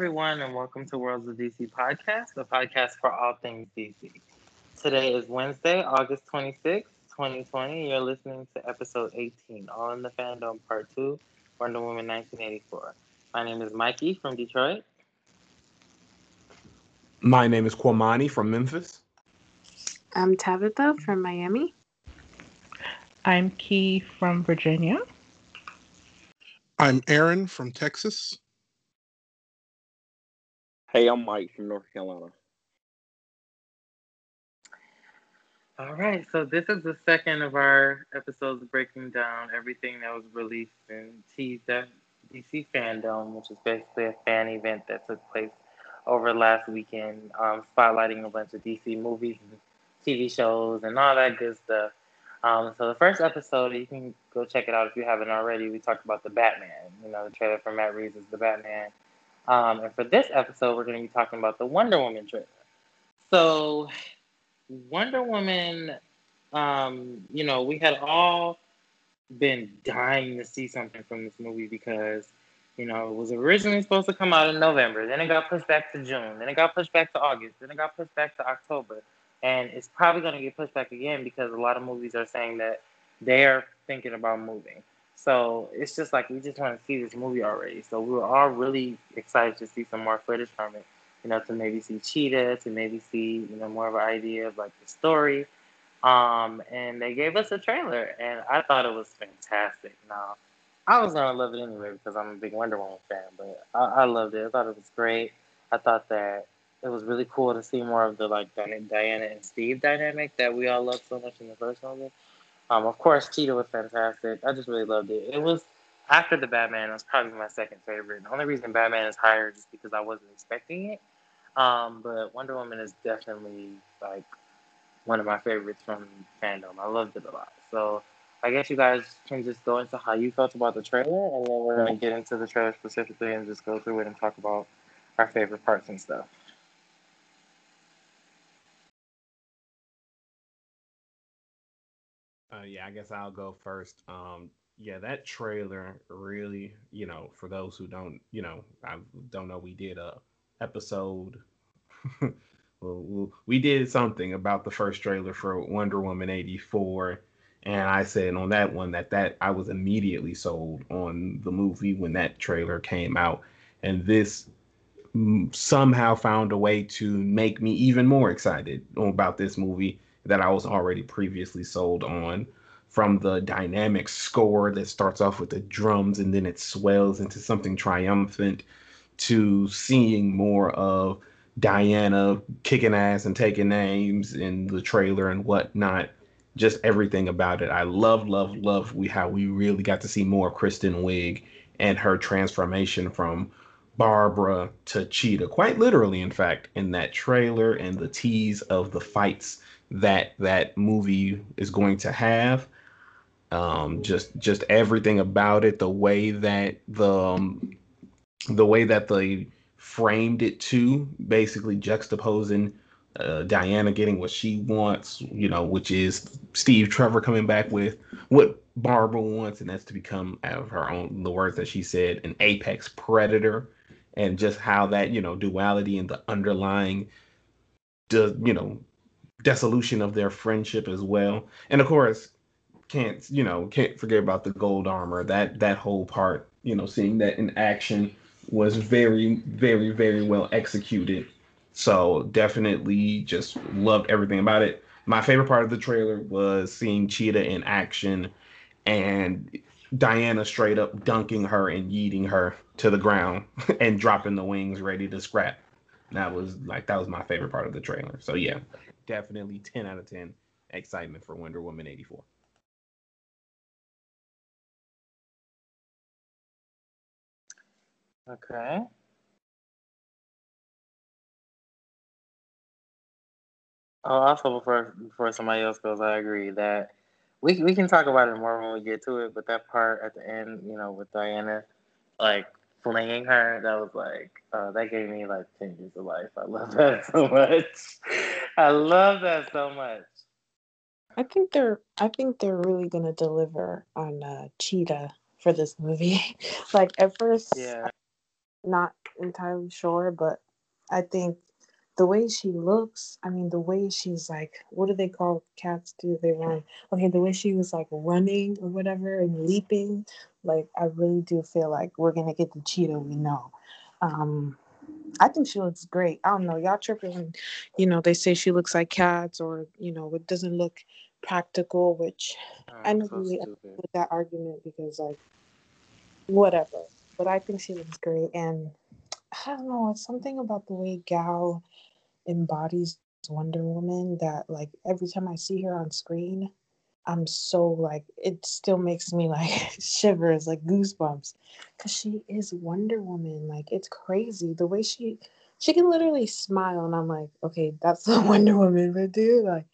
Hey everyone, and welcome to Worlds of DC podcast, the podcast for all things DC. Today is Wednesday, August 26th, 2020. You're listening to episode 18, All in the Fandom Part 2, Wonder Woman 1984. My name is Mikey from Detroit. My name is Kwamani from Memphis. I'm Tabitha from Miami. I'm Key from Virginia. I'm Aaron from Texas. Hey, I'm Mike from North Carolina. All right, so this is the second of our episodes breaking down everything that was released in DC Fandom, which is basically a fan event that took place over last weekend, um, spotlighting a bunch of DC movies and TV shows and all that good stuff. Um, so the first episode, you can go check it out if you haven't already. We talked about the Batman, you know, the trailer for Matt Reeves' The Batman um, and for this episode, we're going to be talking about the Wonder Woman trailer. So, Wonder Woman, um, you know, we had all been dying to see something from this movie because, you know, it was originally supposed to come out in November. Then it got pushed back to June. Then it got pushed back to August. Then it got pushed back to October. And it's probably going to get pushed back again because a lot of movies are saying that they are thinking about moving. So it's just like we just want to see this movie already. So we were all really excited to see some more footage from it. You know, to maybe see Cheetah, to maybe see you know more of an idea of like the story. Um, and they gave us a trailer, and I thought it was fantastic. Now, I was gonna love it anyway because I'm a big Wonder Woman fan, but I, I loved it. I thought it was great. I thought that it was really cool to see more of the like Diana and Steve dynamic that we all loved so much in the first movie. Um, of course, Cheetah was fantastic. I just really loved it. It was after the Batman. It was probably my second favorite. The only reason Batman is higher is just because I wasn't expecting it. Um, but Wonder Woman is definitely like one of my favorites from fandom. I loved it a lot. So I guess you guys can just go into how you felt about the trailer, and then we're gonna get into the trailer specifically and just go through it and talk about our favorite parts and stuff. Uh, yeah, I guess I'll go first. Um, yeah, that trailer really, you know, for those who don't, you know, I don't know, we did a episode. we did something about the first trailer for Wonder Woman eighty four, and I said on that one that that I was immediately sold on the movie when that trailer came out, and this somehow found a way to make me even more excited about this movie that I was already previously sold on from the dynamic score that starts off with the drums and then it swells into something triumphant to seeing more of Diana kicking ass and taking names in the trailer and whatnot. Just everything about it. I love, love, love we how we really got to see more of Kristen Wiig and her transformation from Barbara to Cheetah, quite literally, in fact, in that trailer and the tease of the fights that that movie is going to have. Um, just just everything about it, the way that the um, the way that they framed it to basically juxtaposing uh, Diana getting what she wants, you know, which is Steve Trevor coming back with what Barbara wants, and that's to become, out of her own the words that she said, an apex predator, and just how that you know duality and the underlying, the you know dissolution of their friendship as well. And of course, can't you know can't forget about the gold armor. That that whole part, you know, seeing that in action was very very very well executed. So definitely just loved everything about it. My favorite part of the trailer was seeing Cheetah in action and Diana straight up dunking her and yeeting her to the ground and dropping the wings ready to scrap. That was like that was my favorite part of the trailer. So yeah, definitely 10 out of 10 excitement for Wonder Woman 84. Okay. Oh, also before before somebody else goes, I agree that we we can talk about it more when we get to it. But that part at the end, you know, with Diana, like flinging her, that was like, uh, that gave me like 10 years of life. I love that so much. I love that so much. I think they're I think they're really gonna deliver on uh, Cheetah for this movie. like at first, yeah. not entirely sure, but I think the way she looks, I mean, the way she's like, what do they call cats? Do they run? Okay, the way she was like running or whatever and leaping, like, I really do feel like we're gonna get the cheetah we know. Um, I think she looks great. I don't know, y'all tripping. You know, they say she looks like cats, or you know, it doesn't look practical, which Oh, I never really with that argument because like whatever. But I think she looks great and I don't know, it's something about the way Gal embodies Wonder Woman that like every time I see her on screen, I'm so like it still makes me like shivers, like goosebumps. Cause she is Wonder Woman. Like it's crazy. The way she she can literally smile and I'm like, okay, that's the Wonder Woman, but dude, like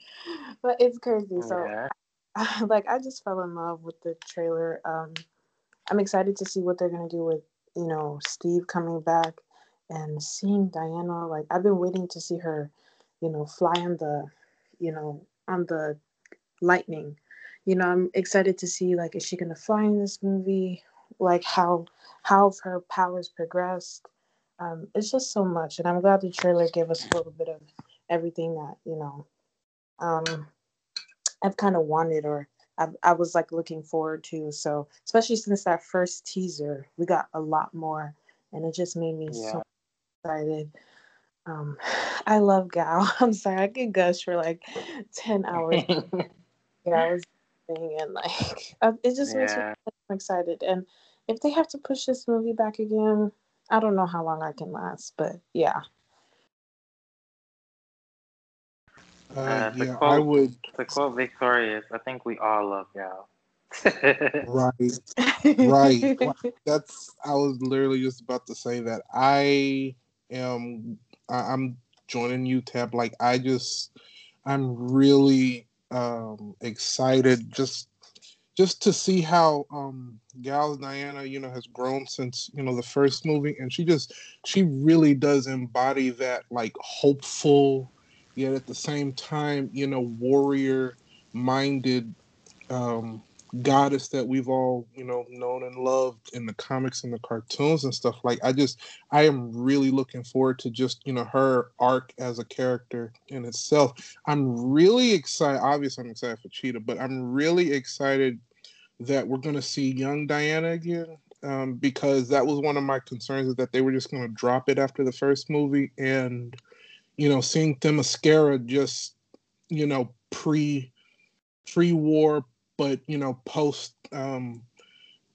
but it's crazy. So Yeah. like I just fell in love with the trailer. Um, I'm excited to see what they're gonna do with you know Steve coming back and seeing Diana. Like I've been waiting to see her, you know, fly on the, you know, on the lightning. You know, I'm excited to see like is she gonna fly in this movie? Like how how her powers progressed? Um, it's just so much, and I'm glad the trailer gave us a little bit of everything that you know. Um, I've kind of wanted or I, I was like looking forward to. So especially since that first teaser, we got a lot more, and it just made me Yeah. so excited. Um, I love Gal. I'm sorry, I could gush for like ten hours. yeah, I was saying, and like uh, it just makes me yeah. so excited. And if they have to push this movie back again, I don't know how long I can last, but yeah. Uh, Uh, to yeah, I would. To quote Victorious, I think we all love Gal. Right. Right. That's. I was literally just about to say that. I am. I, I'm joining you, Tab. Like I just. I'm really um excited just just to see how um Gal Diana, you know, has grown since you know the first movie, and she just she really does embody that like hopeful, yet at the same time, you know, warrior minded um goddess that we've all you know known and loved in the comics and the cartoons and stuff like i just i am really looking forward to just you know her arc as a character in itself. I'm really excited obviously i'm excited for cheetah but i'm really excited that we're going to see young diana again um, because that was one of my concerns is that they were just going to drop it after the first movie and you know seeing themyscira just you know pre pre-war but you know post um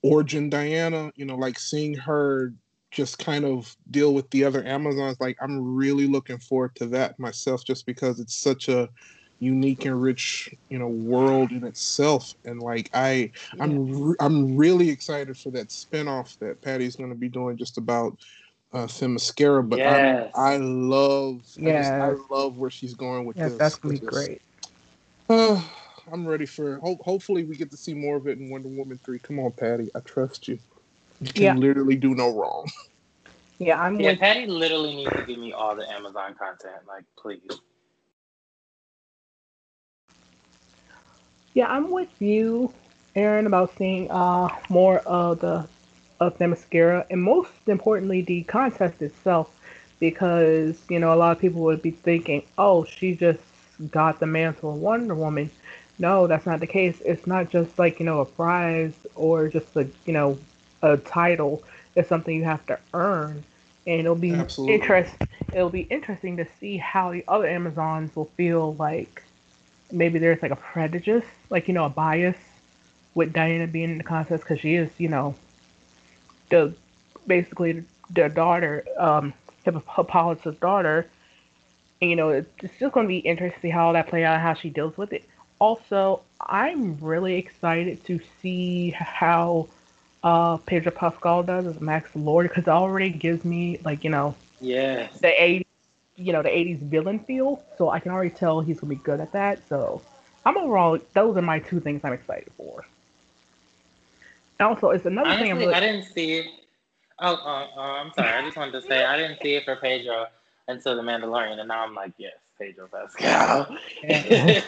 origin diana you know like seeing her just kind of deal with the other amazons like i'm really looking forward to that myself just because it's such a unique and rich you know world in itself and like i i'm re- i'm really excited for that spin-off that patty's going to be doing just about uh Themyscira, but Yes. I, I love I, just, I love where she's going with Yes, this that's gonna be great. uh, I'm ready for. Ho- hopefully, we get to see more of it in Wonder Woman three. Come on, Patty, I trust you. You can Yeah. literally do no wrong. Yeah, I'm Yeah, with Patty literally needs to give me all the Amazon content. Like, please. Yeah, I'm with you, Aaron, about seeing uh more of the of Themyscira, and most importantly, the contest itself, because you know a lot of people would be thinking, oh, she just got the mantle of Wonder Woman. No, that's not the case. It's not just like you know a prize or just a you know a title. It's something you have to earn, and it'll be Absolutely. interest. It'll be interesting to see how the other Amazons will feel like maybe there's like a prejudice, like you know, a bias with Diana being in the contest because she is, you know, the basically the daughter, um, Hippolyta's daughter, and you know, it's it's just going to be interesting to see how that play out, how she deals with it. Also, I'm really excited to see how uh Pedro Pascal does as Max Lord because it already gives me like you know Yes. the 80s, you know, the 80s villain feel. So I can already tell he's gonna be good at that. So I'm overall, those are my two things I'm excited for. And also, it's another thing I'm really. I didn't see it. Oh, uh, uh, I'm sorry. I just wanted to say I didn't see it for Pedro until The Mandalorian, and now I'm like, yes, Pedro Pascal.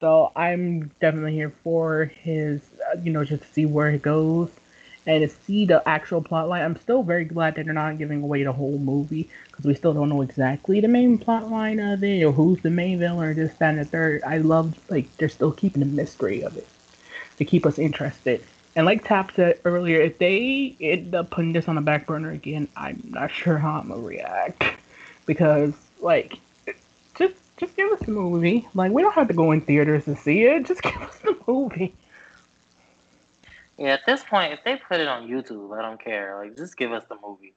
so I'm definitely here for his, uh, you know, just to see where it goes. and to see the actual plot line. I'm still very glad that they're not giving away the whole movie because we still don't know exactly the main plot line of it or who's the main villain or this, that, and the third. I love like they're still keeping the mystery of it to keep us interested. And like Tab said earlier, if they end up putting this on the back burner again, I'm not sure how I'm gonna react because like just just give us the movie. Like we don't have to go in theaters to see it. Just give us the movie. Yeah, at this point, if they put it on YouTube, I don't care. Like, just give us the movie.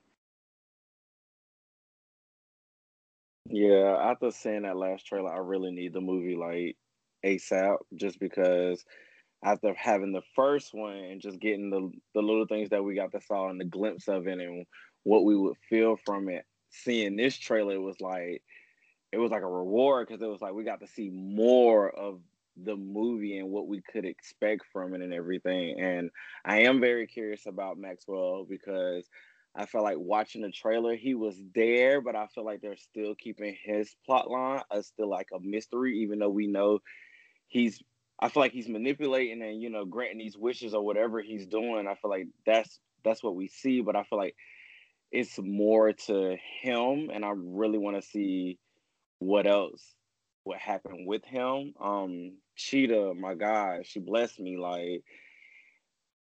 Yeah, after seeing that last trailer, I really need the movie like ASAP, just because after having the first one and just getting the the little things that we got to saw and the glimpse of it and what we would feel from it, seeing this trailer was like it was like a reward because it was like we got to see more of the movie and what we could expect from it and everything. And I am very curious about Maxwell because I felt like watching the trailer, he was there, but I feel like they're still keeping his plot line as still like a mystery, even though we know he's I feel like he's manipulating and you know granting these wishes or whatever he's doing. I feel like that's that's what we see, but I feel like it's more to him, and I really want to see what else what happened with him. Um, Cheetah, my God, she blessed me. Like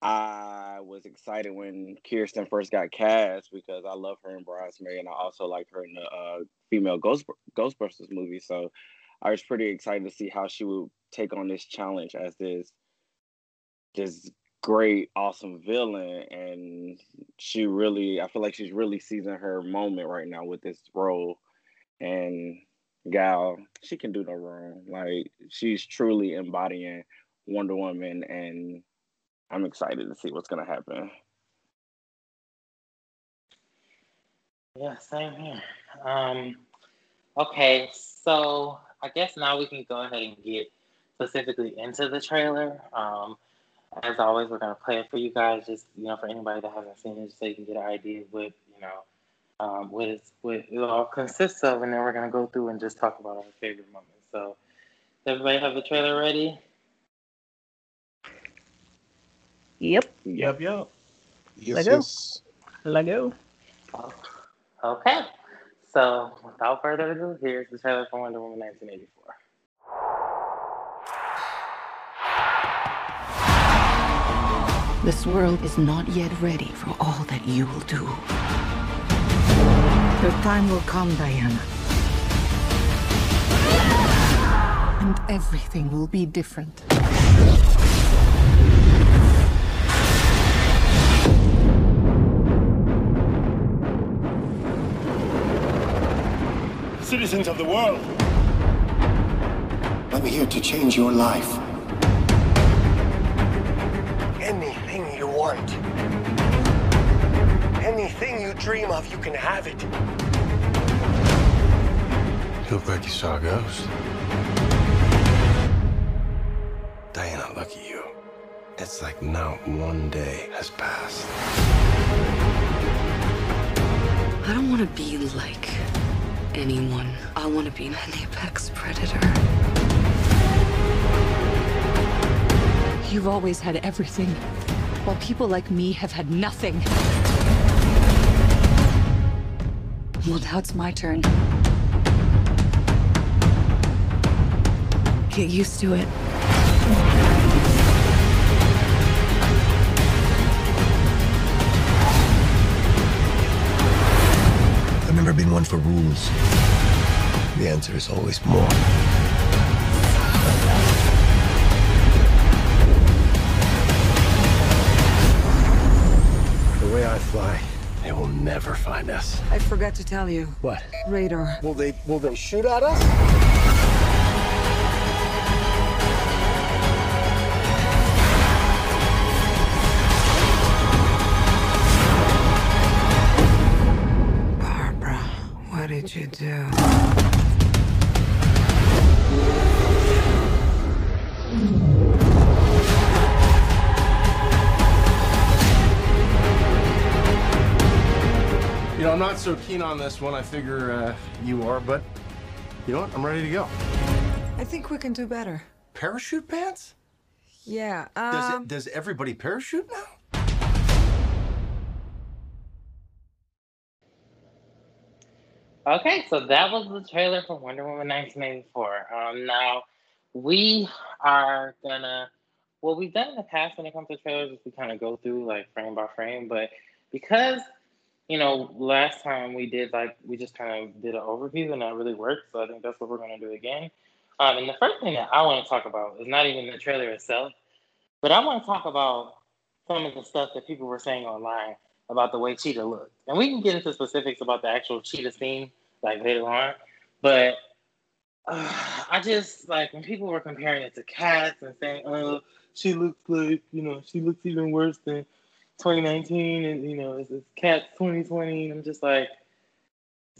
I was excited when Kristen first got cast because I love her in Bridesmaid, and I also like her in the uh, female Ghost Ghostbusters movie. So I was pretty excited to see how she would take on this challenge as this this great, awesome villain. And she really, I feel like she's really seizing her moment right now with this role. And gal, she can do no wrong. Like she's truly embodying Wonder Woman, and I'm excited to see what's gonna happen. Yeah, same here. Um, okay, so I guess now we can go ahead and get specifically into the trailer. Um, as always, we're gonna play it for you guys, just you know, for anybody that hasn't seen it, so you can get an idea of what you know um, what, it's, what it all consists of, and then we're gonna go through and just talk about our favorite moments. So, does everybody have the trailer ready? Yep. Yep, yep. Yes, Lego. yes. Let go. Okay. So, without further ado, here's the trailer for Wonder Woman 1984. This world is not yet ready for all that you will do. Your time will come, Diana. And everything will be different. Citizens of the world, I'm here to change your life. Anything you want, anything you dream of, you can have it. You look like you saw a ghost. Diana, look at you. It's like not one day has passed. I don't want to be like anyone. I want to be an apex predator. You've always had everything, while people like me have had nothing. Well, now it's my turn. Get used to it. I've never been one for rules. The answer is always more. Never find us. I forgot to tell you. What? Radar. Will they will they shoot at us? Barbara, what did you do? so keen on this one, I figure uh, you are, but you know what? I'm ready to go. I think we can do better. Parachute pants? Yeah. Um... Does, it, um, does everybody parachute now? Okay, so that was the trailer for Wonder Woman 1984. Um, now, we are gonna, what we've done in the past when it comes to trailers is we kind of go through like frame by frame, but because you know last time we did like we just kind of did an overview and that really worked, so I think that's what we're gonna do again. Um, and the first thing that I want to talk about is not even the trailer itself, but I want to talk about some of the stuff that people were saying online about the way Cheetah looked. And we can get into specifics about the actual Cheetah scene like later on. But uh, I just like when people were comparing it to cats and saying, "Oh, she looks like you know she looks even worse than 2019," and you know it's, it's cats 2020. I'm just like,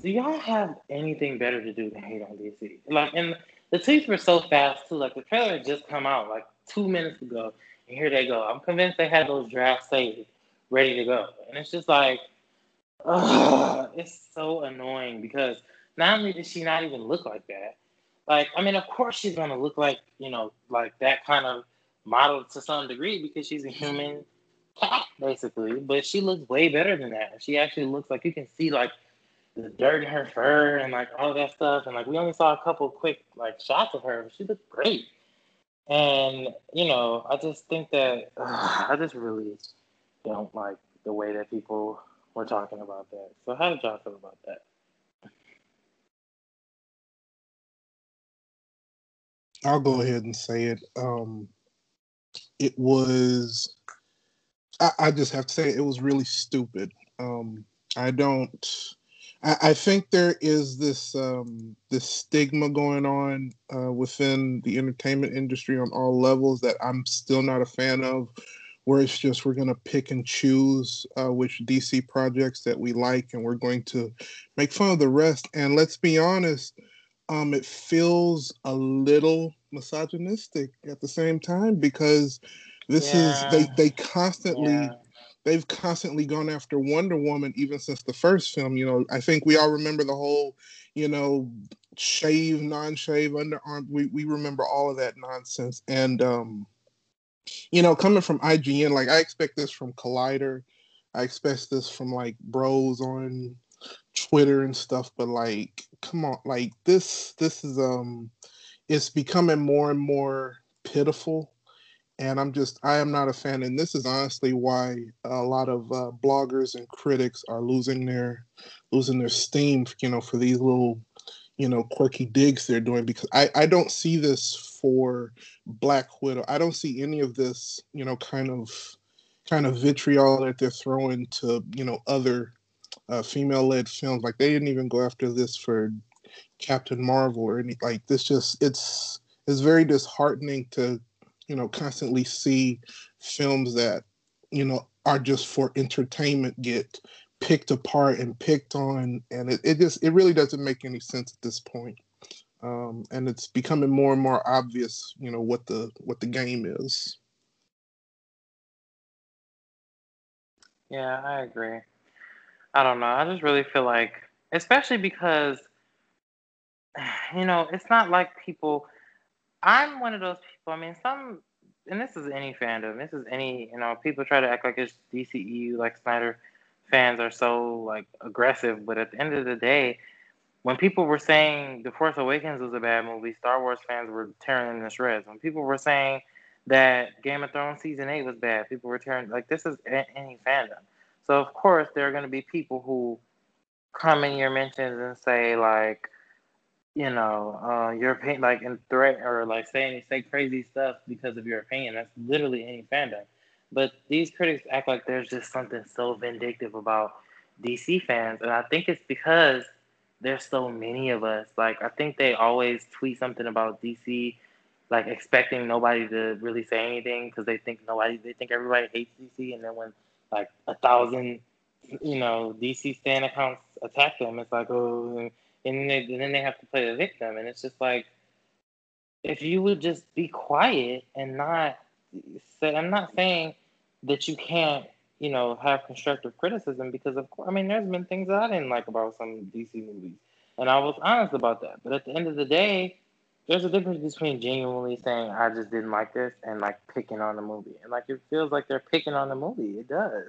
do y'all have anything better to do than hate on DC? Like, and the tweets were so fast too. Like the trailer had just come out like two minutes ago, and here they go. I'm convinced they had those drafts saved, ready to go, and it's just like Ugh, it's so annoying because not only does she not even look like that, like I mean, of course she's gonna look like you know like that kind of model to some degree because she's a human cat basically, but she looks way better than that. She actually looks like you can see like the dirt in her fur and like all that stuff, and like we only saw a couple quick like shots of her, but she looked great. And you know, I just think that ugh, I just really don't like the way that people we're talking about that. So how did y'all feel about that? I'll go ahead and say it. Um, it was. I, I just have to say it was really stupid. Um, I don't. I, I think there is this um, this stigma going on uh, within the entertainment industry on all levels that I'm still not a fan of, where it's just we're going to pick and choose uh, which DC projects that we like, and we're going to make fun of the rest. And let's be honest, um, it feels a little misogynistic at the same time because this yeah. is they they constantly. Yeah. They've constantly gone after Wonder Woman even since the first film. You know, I think we all remember the whole, you know, shave, non-shave, underarm. We we remember all of that nonsense. And um, you know, coming from IGN, like I expect this from Collider. I expect this from like bros on Twitter and stuff, but like, come on, like this, this is um, it's becoming more and more pitiful, and I'm just, I am not a fan, and this is honestly why a lot of uh, bloggers and critics are losing their, losing their steam, you know, for these little, you know, quirky digs they're doing because I, I don't see this for Black Widow. I don't see any of this, you know, kind of kind of vitriol that they're throwing to, you know, other uh, female-led films. Like they didn't even go after this for Captain Marvel or any like this. Just it's it's very disheartening to, you know, constantly see films that, you know, are just for entertainment get picked apart and picked on, and it, it just it really doesn't make any sense at this point um, and it's becoming more and more obvious, you know, what the what the game is. Yeah, I agree. I don't know. I just really feel like, especially because, you know, it's not like people. I'm one of those people. I mean, some, and this is any fandom. This is any, you know, people try to act like it's DCEU, like Snyder fans are so like aggressive, but at the end of the day, when people were saying The Force Awakens was a bad movie, Star Wars fans were tearing in the shreds. When people were saying that Game of Thrones season eight was bad, people were tearing like this is any fandom. So of course there are going to be people who come in your mentions and say like, you know, uh, your opinion, like in threat or like saying say crazy stuff because of your opinion. That's literally any fandom. But these critics act like there's just something so vindictive about DC fans, and I think it's because there's so many of us. Like I think they always tweet something about DC, like expecting nobody to really say anything because they think nobody, they think everybody hates DC, and then when like a thousand, you know, DC fan accounts attack them, it's like oh, and, and, they, and then they have to play the victim, and it's just like if you would just be quiet and not say, I'm not saying that you can't you know, have constructive criticism because of course, I mean, there's been things that I didn't like about some DC movies, and I was honest about that. But at the end of the day, there's a difference between genuinely saying I just didn't like this and like picking on the movie, and like it feels like they're picking on the movie. It does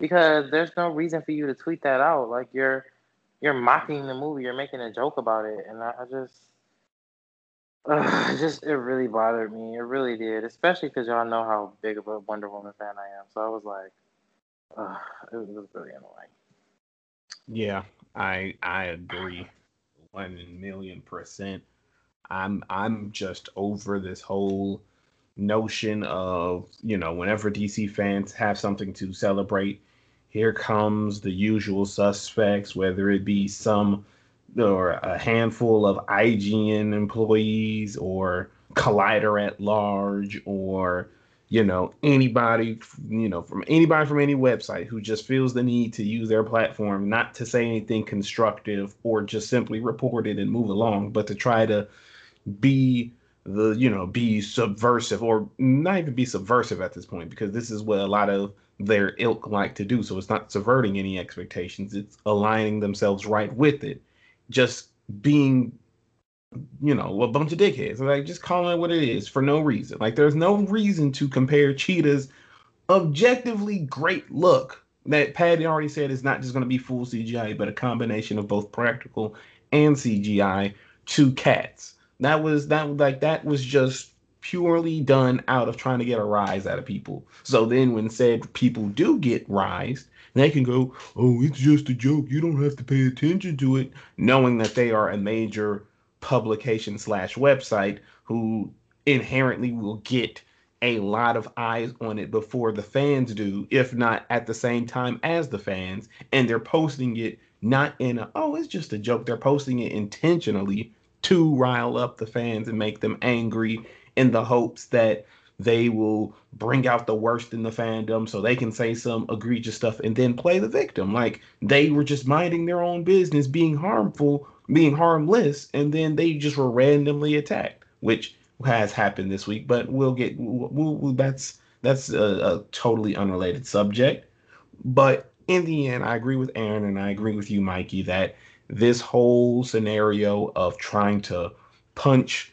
because there's no reason for you to tweet that out. Like you're you're mocking the movie, you're making a joke about it, and I, just. Uh, just it really bothered me. It really did, especially because y'all know how big of a Wonder Woman fan I am. So I was like, uh, it was really annoying. Yeah, I I agree, one million percent. I'm I'm just over this whole notion of you know whenever DC fans have something to celebrate, here comes the usual suspects, whether it be some or a handful of IGN employees or Collider at large or you know anybody you know from anybody from any website who just feels the need to use their platform not to say anything constructive or just simply report it and move along but to try to be the you know be subversive or not even be subversive at this point because this is what a lot of their ilk like to do so it's not subverting any expectations it's aligning themselves right with it just being you know, a bunch of dickheads. Like just calling it what it is for no reason. Like there's no reason to compare Cheetah's objectively great look that Patty already said is not just going to be full CGI, but a combination of both practical and CGI to cats. That was that like that was just purely done out of trying to get a rise out of people. So then when said people do get rise, they can go, "Oh, it's just a joke. You don't have to pay attention to it," knowing that they are a major publication slash website who inherently will get a lot of eyes on it before the fans do, if not at the same time as the fans. And they're posting it not in a, oh, it's just a joke. They're posting it intentionally to rile up the fans and make them angry in the hopes that they will bring out the worst in the fandom so they can say some egregious stuff and then play the victim. Like they were just minding their own business, being harmful being harmless, and then they just were randomly attacked, which has happened this week. But we'll get we'll, we'll, that's that's a, a totally unrelated subject. But in the end, I agree with Aaron and I agree with you, Mikey, that this whole scenario of trying to punch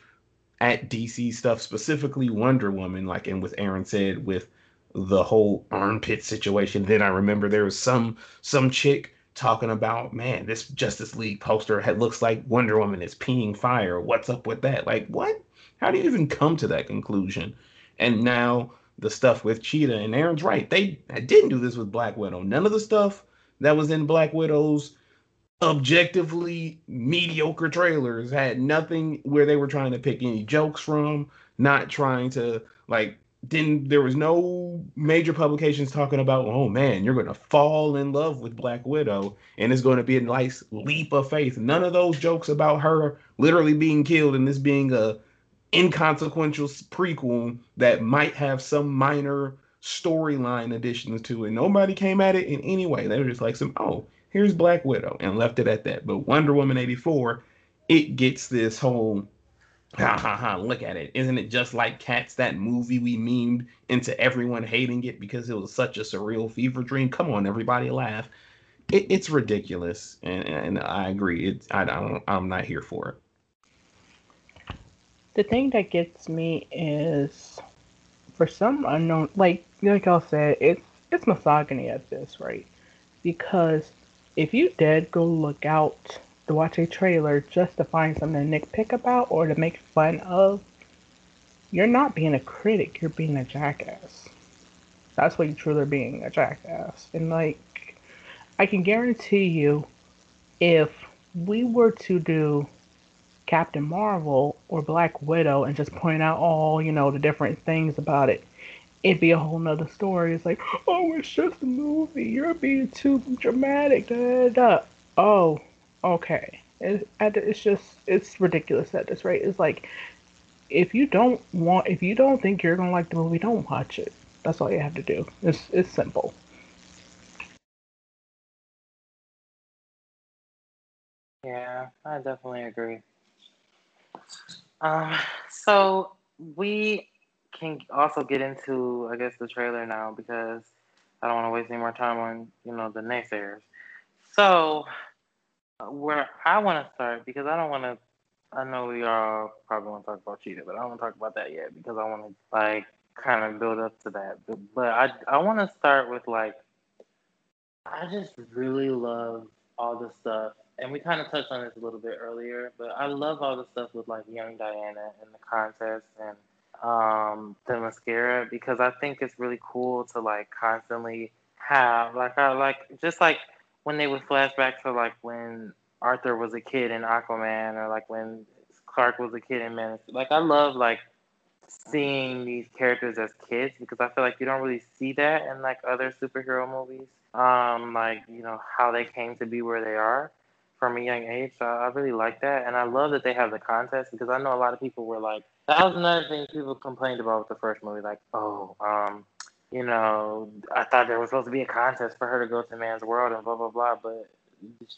at DC stuff, specifically Wonder Woman, like and with Aaron said, with the whole armpit situation. Then I remember there was some some chick talking about, man, this Justice League poster looks like Wonder Woman is peeing fire. What's up with that? Like, what? How do you even come to that conclusion? And now the stuff with Cheetah and Aaron's right. They didn't do this with Black Widow. None of the stuff that was in Black Widow's objectively mediocre trailers had nothing where they were trying to pick any jokes from, not trying to like didn't there was no major publications talking about oh man you're going to fall in love with black widow and it's going to be a nice leap of faith. None of those jokes about her literally being killed and this being a inconsequential prequel that might have some minor storyline additions to it. Nobody came at it in any way. They were just like some oh here's black widow and left it at that but wonder woman 84 it gets this whole Ha ha ha, look at it. Isn't it just like Cats, that movie we memed into everyone hating it because it was such a surreal fever dream? Come on, everybody laugh. It, it's ridiculous. And, and I agree. It's, I don't, I'm not here for it. The thing that gets me is for some unknown, like, like I said, it's, it's misogyny at this, right? Because if you did go look out to watch a trailer just to find something to nitpick about or to make fun of, you're not being a critic, you're being a jackass. That's what you truly are being a jackass. And like I can guarantee you if we were to do Captain Marvel or Black Widow and just point out all, you know, the different things about it, it'd be a whole nother story. It's like, oh, it's just a movie. You're being too dramatic. Da, da, da. Oh, okay. It, it's just it's ridiculous at this rate. It's like if you don't want, if you don't think you're gonna like the movie, don't watch it. That's all you have to do. It's it's simple. Yeah, I definitely agree. Um, so we can also get into, I guess, the trailer now because I don't want to waste any more time on, you know, the naysayers. So where I want to start because I don't want to. I know we all probably want to talk about Cheetah, but I don't want to talk about that yet because I want to like kind of build up to that. But, but I I want to start with like I just really love all the stuff and we kind of touched on this a little bit earlier, but I love all the stuff with like young Diana and the contest and um, Themyscira because I think it's really cool to like constantly have like I like just like when they would flashback to like when Arthur was a kid in Aquaman or like when Clark was a kid in Man. Like I love like seeing these characters as kids because I feel like you don't really see that in like other superhero movies. Um, like you know how they came to be where they are from a young age. So I really like that, and I love that they have the contest because I know a lot of people were like that was another thing people complained about with the first movie, like oh, um, you know, I thought there was supposed to be a contest for her to go to man's world and blah blah blah, but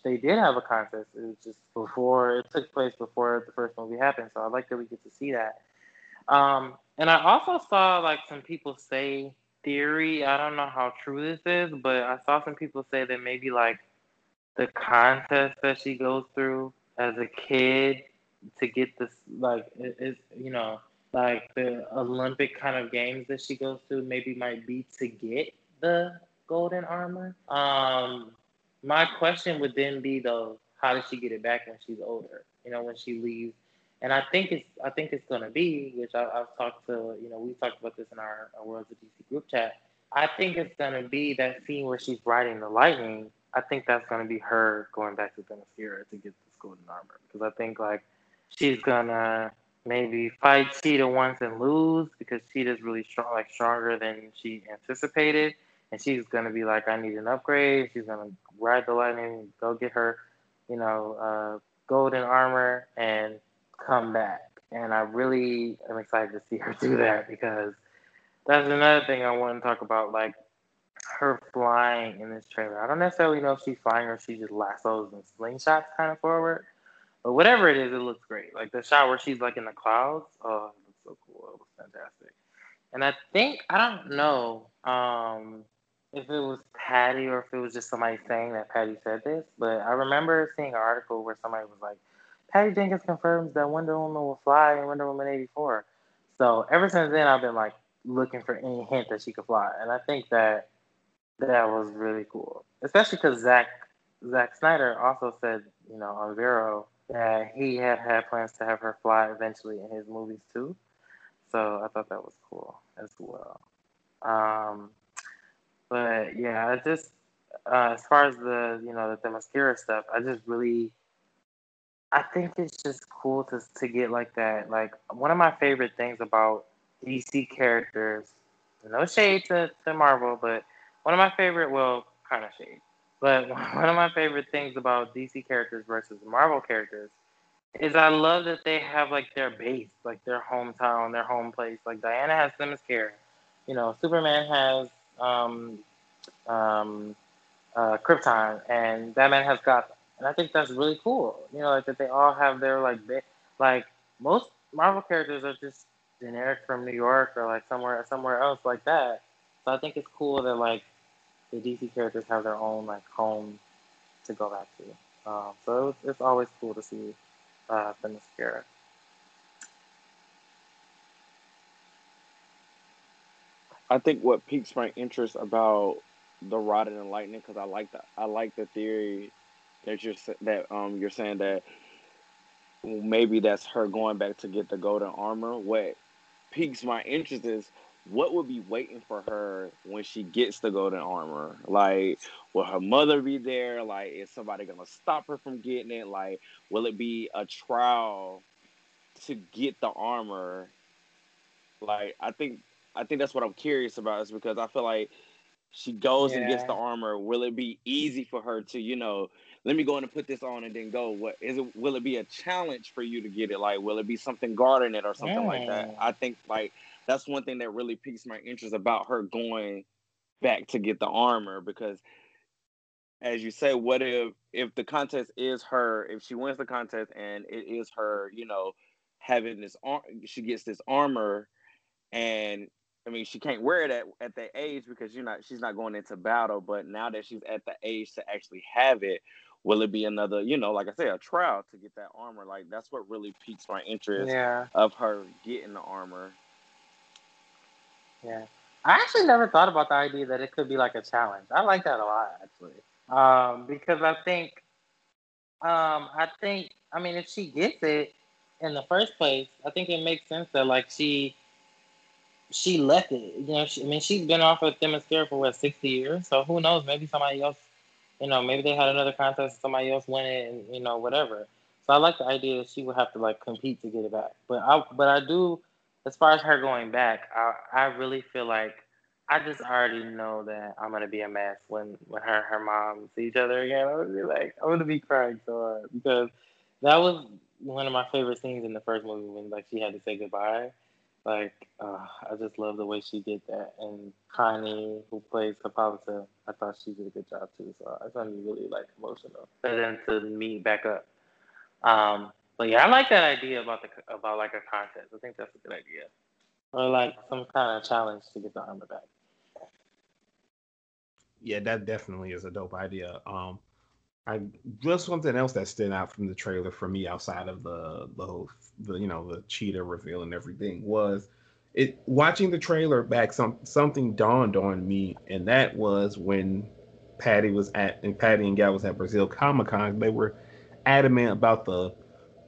they did have a contest. It was just before it took place before the first movie happened. So I like that we get to see that. Um, and I also saw like some people say theory. I don't know how true this is, but I saw some people say that maybe like the contest that she goes through as a kid to get this like is you know like the Olympic kind of games that she goes through maybe might be to get the golden armor. Um, my question would then be though, how does she get it back when she's older? You know, when she leaves. And I think it's I think it's gonna be, which I, have talked to, you know, we talked about this in our, our Worlds of DC group chat. I think it's gonna be that scene where she's riding the lightning. I think that's gonna be her going back to Themyscira to get this golden armor because I think like she's gonna maybe fight Cheetah once and lose because Cheetah's really strong, like stronger than she anticipated and she's gonna be like, I need an upgrade. She's gonna ride the lightning, go get her, you know, uh, golden armor, and come back. And I really am excited to see her do that because that's another thing I want to talk about, like her flying in this trailer. I don't necessarily know if she's flying or she just lassos and slingshots kind of forward, but whatever it is, it looks great. Like the shot where she's like in the clouds, oh, it looks so cool. It looks fantastic. And I think I don't know. Um, if it was Patty or if it was just somebody saying that Patty said this, but I remember seeing an article where somebody was like, Patty Jenkins confirms that Wonder Woman will fly in Wonder Woman 84. So ever since then, I've been like looking for any hint that she could fly. And I think that that was really cool, especially because Zach Zack Snyder also said, you know, on Vero that he had had plans to have her fly eventually in his movies too. So I thought that was cool as well. Um, but yeah, I just uh, as far as the you know the Themyscira stuff, I just really I think it's just cool to to get like that. Like one of my favorite things about DC characters, no shade to, to Marvel, but one of my favorite well, kind of shade. But one of my favorite things about DC characters versus Marvel characters is I love that they have like their base, like their hometown, their home place. Like Diana has Themyscira. You know, Superman has um, um, uh, Krypton, and Batman has Gotham. And I think that's really cool. You know, like that they all have their like like most Marvel characters are just generic from New York or like somewhere somewhere else like that. So I think it's cool that like the DC characters have their own like home to go back to. Um, so it's, it's always cool to see uh, Themyscira. I think what piques my interest about the Rod and Lightning because I like the I like the theory that you're that um you're saying that maybe that's her going back to get the golden armor. What piques my interest is what would be waiting for her when she gets the golden armor? Like, will her mother be there? Like, is somebody gonna stop her from getting it? Like, will it be a trial to get the armor? Like, I think I think that's what I'm curious about is because I feel like she goes yeah. and gets the armor. Will it be easy for her to, you know, let me go in and put this on and then go? What is it? Will it be a challenge for you to get it? Like, will it be something guarding it or something yeah. like that? I think like that's one thing that really piques my interest about her going back to get the armor because as you say, what if if the contest is her, if she wins the contest and it is her, you know, having this arm, she gets this armor, and I mean, she can't wear it at, at that age because you're not she's not going into battle. But now that she's at the age to actually have it, will it be another, you know, like I say, a trial to get that armor? Like that's what really piques my interest yeah. of her getting the armor. Yeah. I actually never thought about the idea that it could be like a challenge. I like that a lot actually. Um, because I think Um, I think I mean if she gets it in the first place, I think it makes sense that like she she left it. You know, she, I mean she's been off of Themyscira for what sixty years, so who knows? Maybe somebody else, you know, maybe they had another contest, and somebody else won it, and you know whatever. So I like the idea that she would have to like compete to get it back. But I but I do, as far as her going back, I I really feel like I just already know that I'm gonna be a mess when when her and her mom see each other again. I'm gonna be like, I'm gonna be crying so hard because that was one of my favorite scenes in the first movie when like she had to say goodbye. Like, uh, I just love the way she did that. And Connie, who plays Hippolyta, I thought she did a good job too. So I found it really like emotional for them to meet back up. Um, but yeah, I like that idea about the about like a contest. I think that's a good idea, or like some kind of challenge to get the armor back yeah, that definitely is a dope idea. Um, I just something else that stood out from the trailer for me outside of the the, the you know the cheetah reveal and everything was it watching the trailer back some something dawned on me and that was when Patty was at and Patty and Gal was at Brazil Comic Con they were adamant about the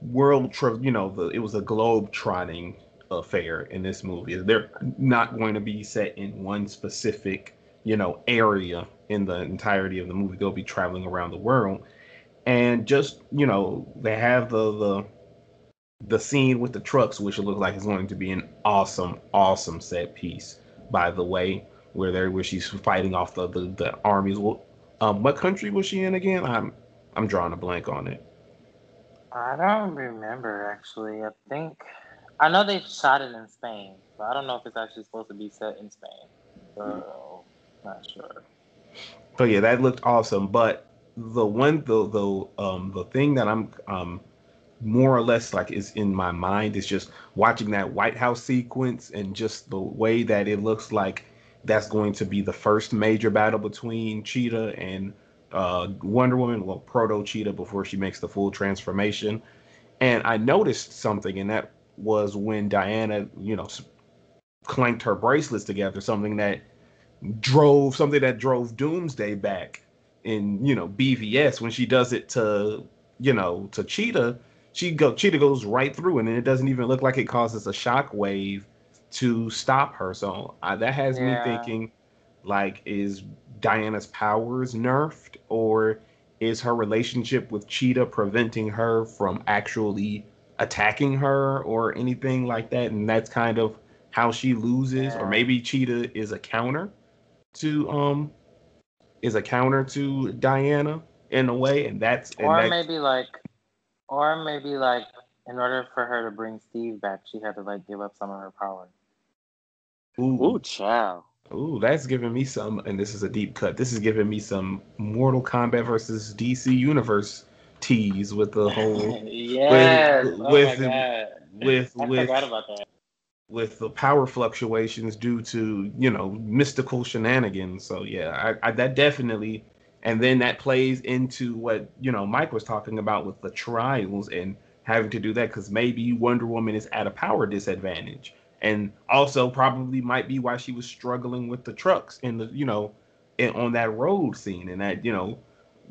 world trip you know the it was a globe trotting affair in this movie they're not going to be set in one specific you know, area in the entirety of the movie. They'll be traveling around the world. And just, you know, they have the the the scene with the trucks, which it looks like is going to be an awesome, awesome set piece, by the way, where there where she's fighting off the the, the armies. Well, um, what country was she in again? I'm I'm drawing a blank on it. I don't remember actually. I think I know they shot it in Spain, but I don't know if it's actually supposed to be set in Spain. So not sure. But yeah, that looked awesome. But the one the the um the thing that I'm um more or less like is in my mind is just watching that White House sequence and just the way that it looks like that's going to be the first major battle between Cheetah and uh, Wonder Woman, well, Proto Cheetah before she makes the full transformation. And I noticed something, and that was when Diana, you know, clanked her bracelets together, something that drove something that drove Doomsday back in you know BVS when she does it to you know to Cheetah, she go Cheetah goes right through and it doesn't even look like it causes a shock wave to stop her. So uh, that has yeah. me thinking like is Diana's powers nerfed or is her relationship with Cheetah preventing her from actually attacking her or anything like that and that's kind of how she loses yeah. or maybe Cheetah is a counter to um is a counter to Diana in a way, and that's and or maybe like, or maybe like in order for her to bring Steve back, she had to like give up some of her power. Ooh, Ooh child. Ooh, that's giving me some, and this is a deep cut. This is giving me some Mortal Kombat versus DC Universe tease with the whole. yes. With, oh with, God. with, I with, forgot about that with the power fluctuations due to you know mystical shenanigans. So yeah, I, I, that definitely, and then that plays into what you know Mike was talking about with the trials and having to do that because maybe Wonder Woman is at a power disadvantage, and also probably might be why she was struggling with the trucks in the you know in, on that road scene and that you know.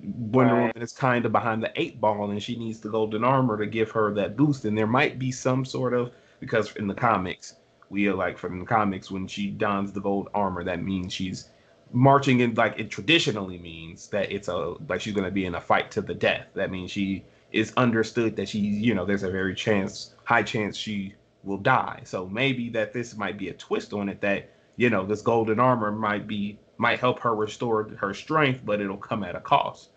Wonder right. Woman is kind of behind the eight ball, and she needs the golden armor to give her that boost. And there might be some sort of because in the comics, we are like from the comics when she dons the gold armor, that means she's marching in like it traditionally means that it's a like she's gonna be in a fight to the death. That means she is understood that she, you know, there's a very chance, high chance she will die. So maybe that this might be a twist on it that, you know, this golden armor might be might help her restore her strength, but it'll come at a cost.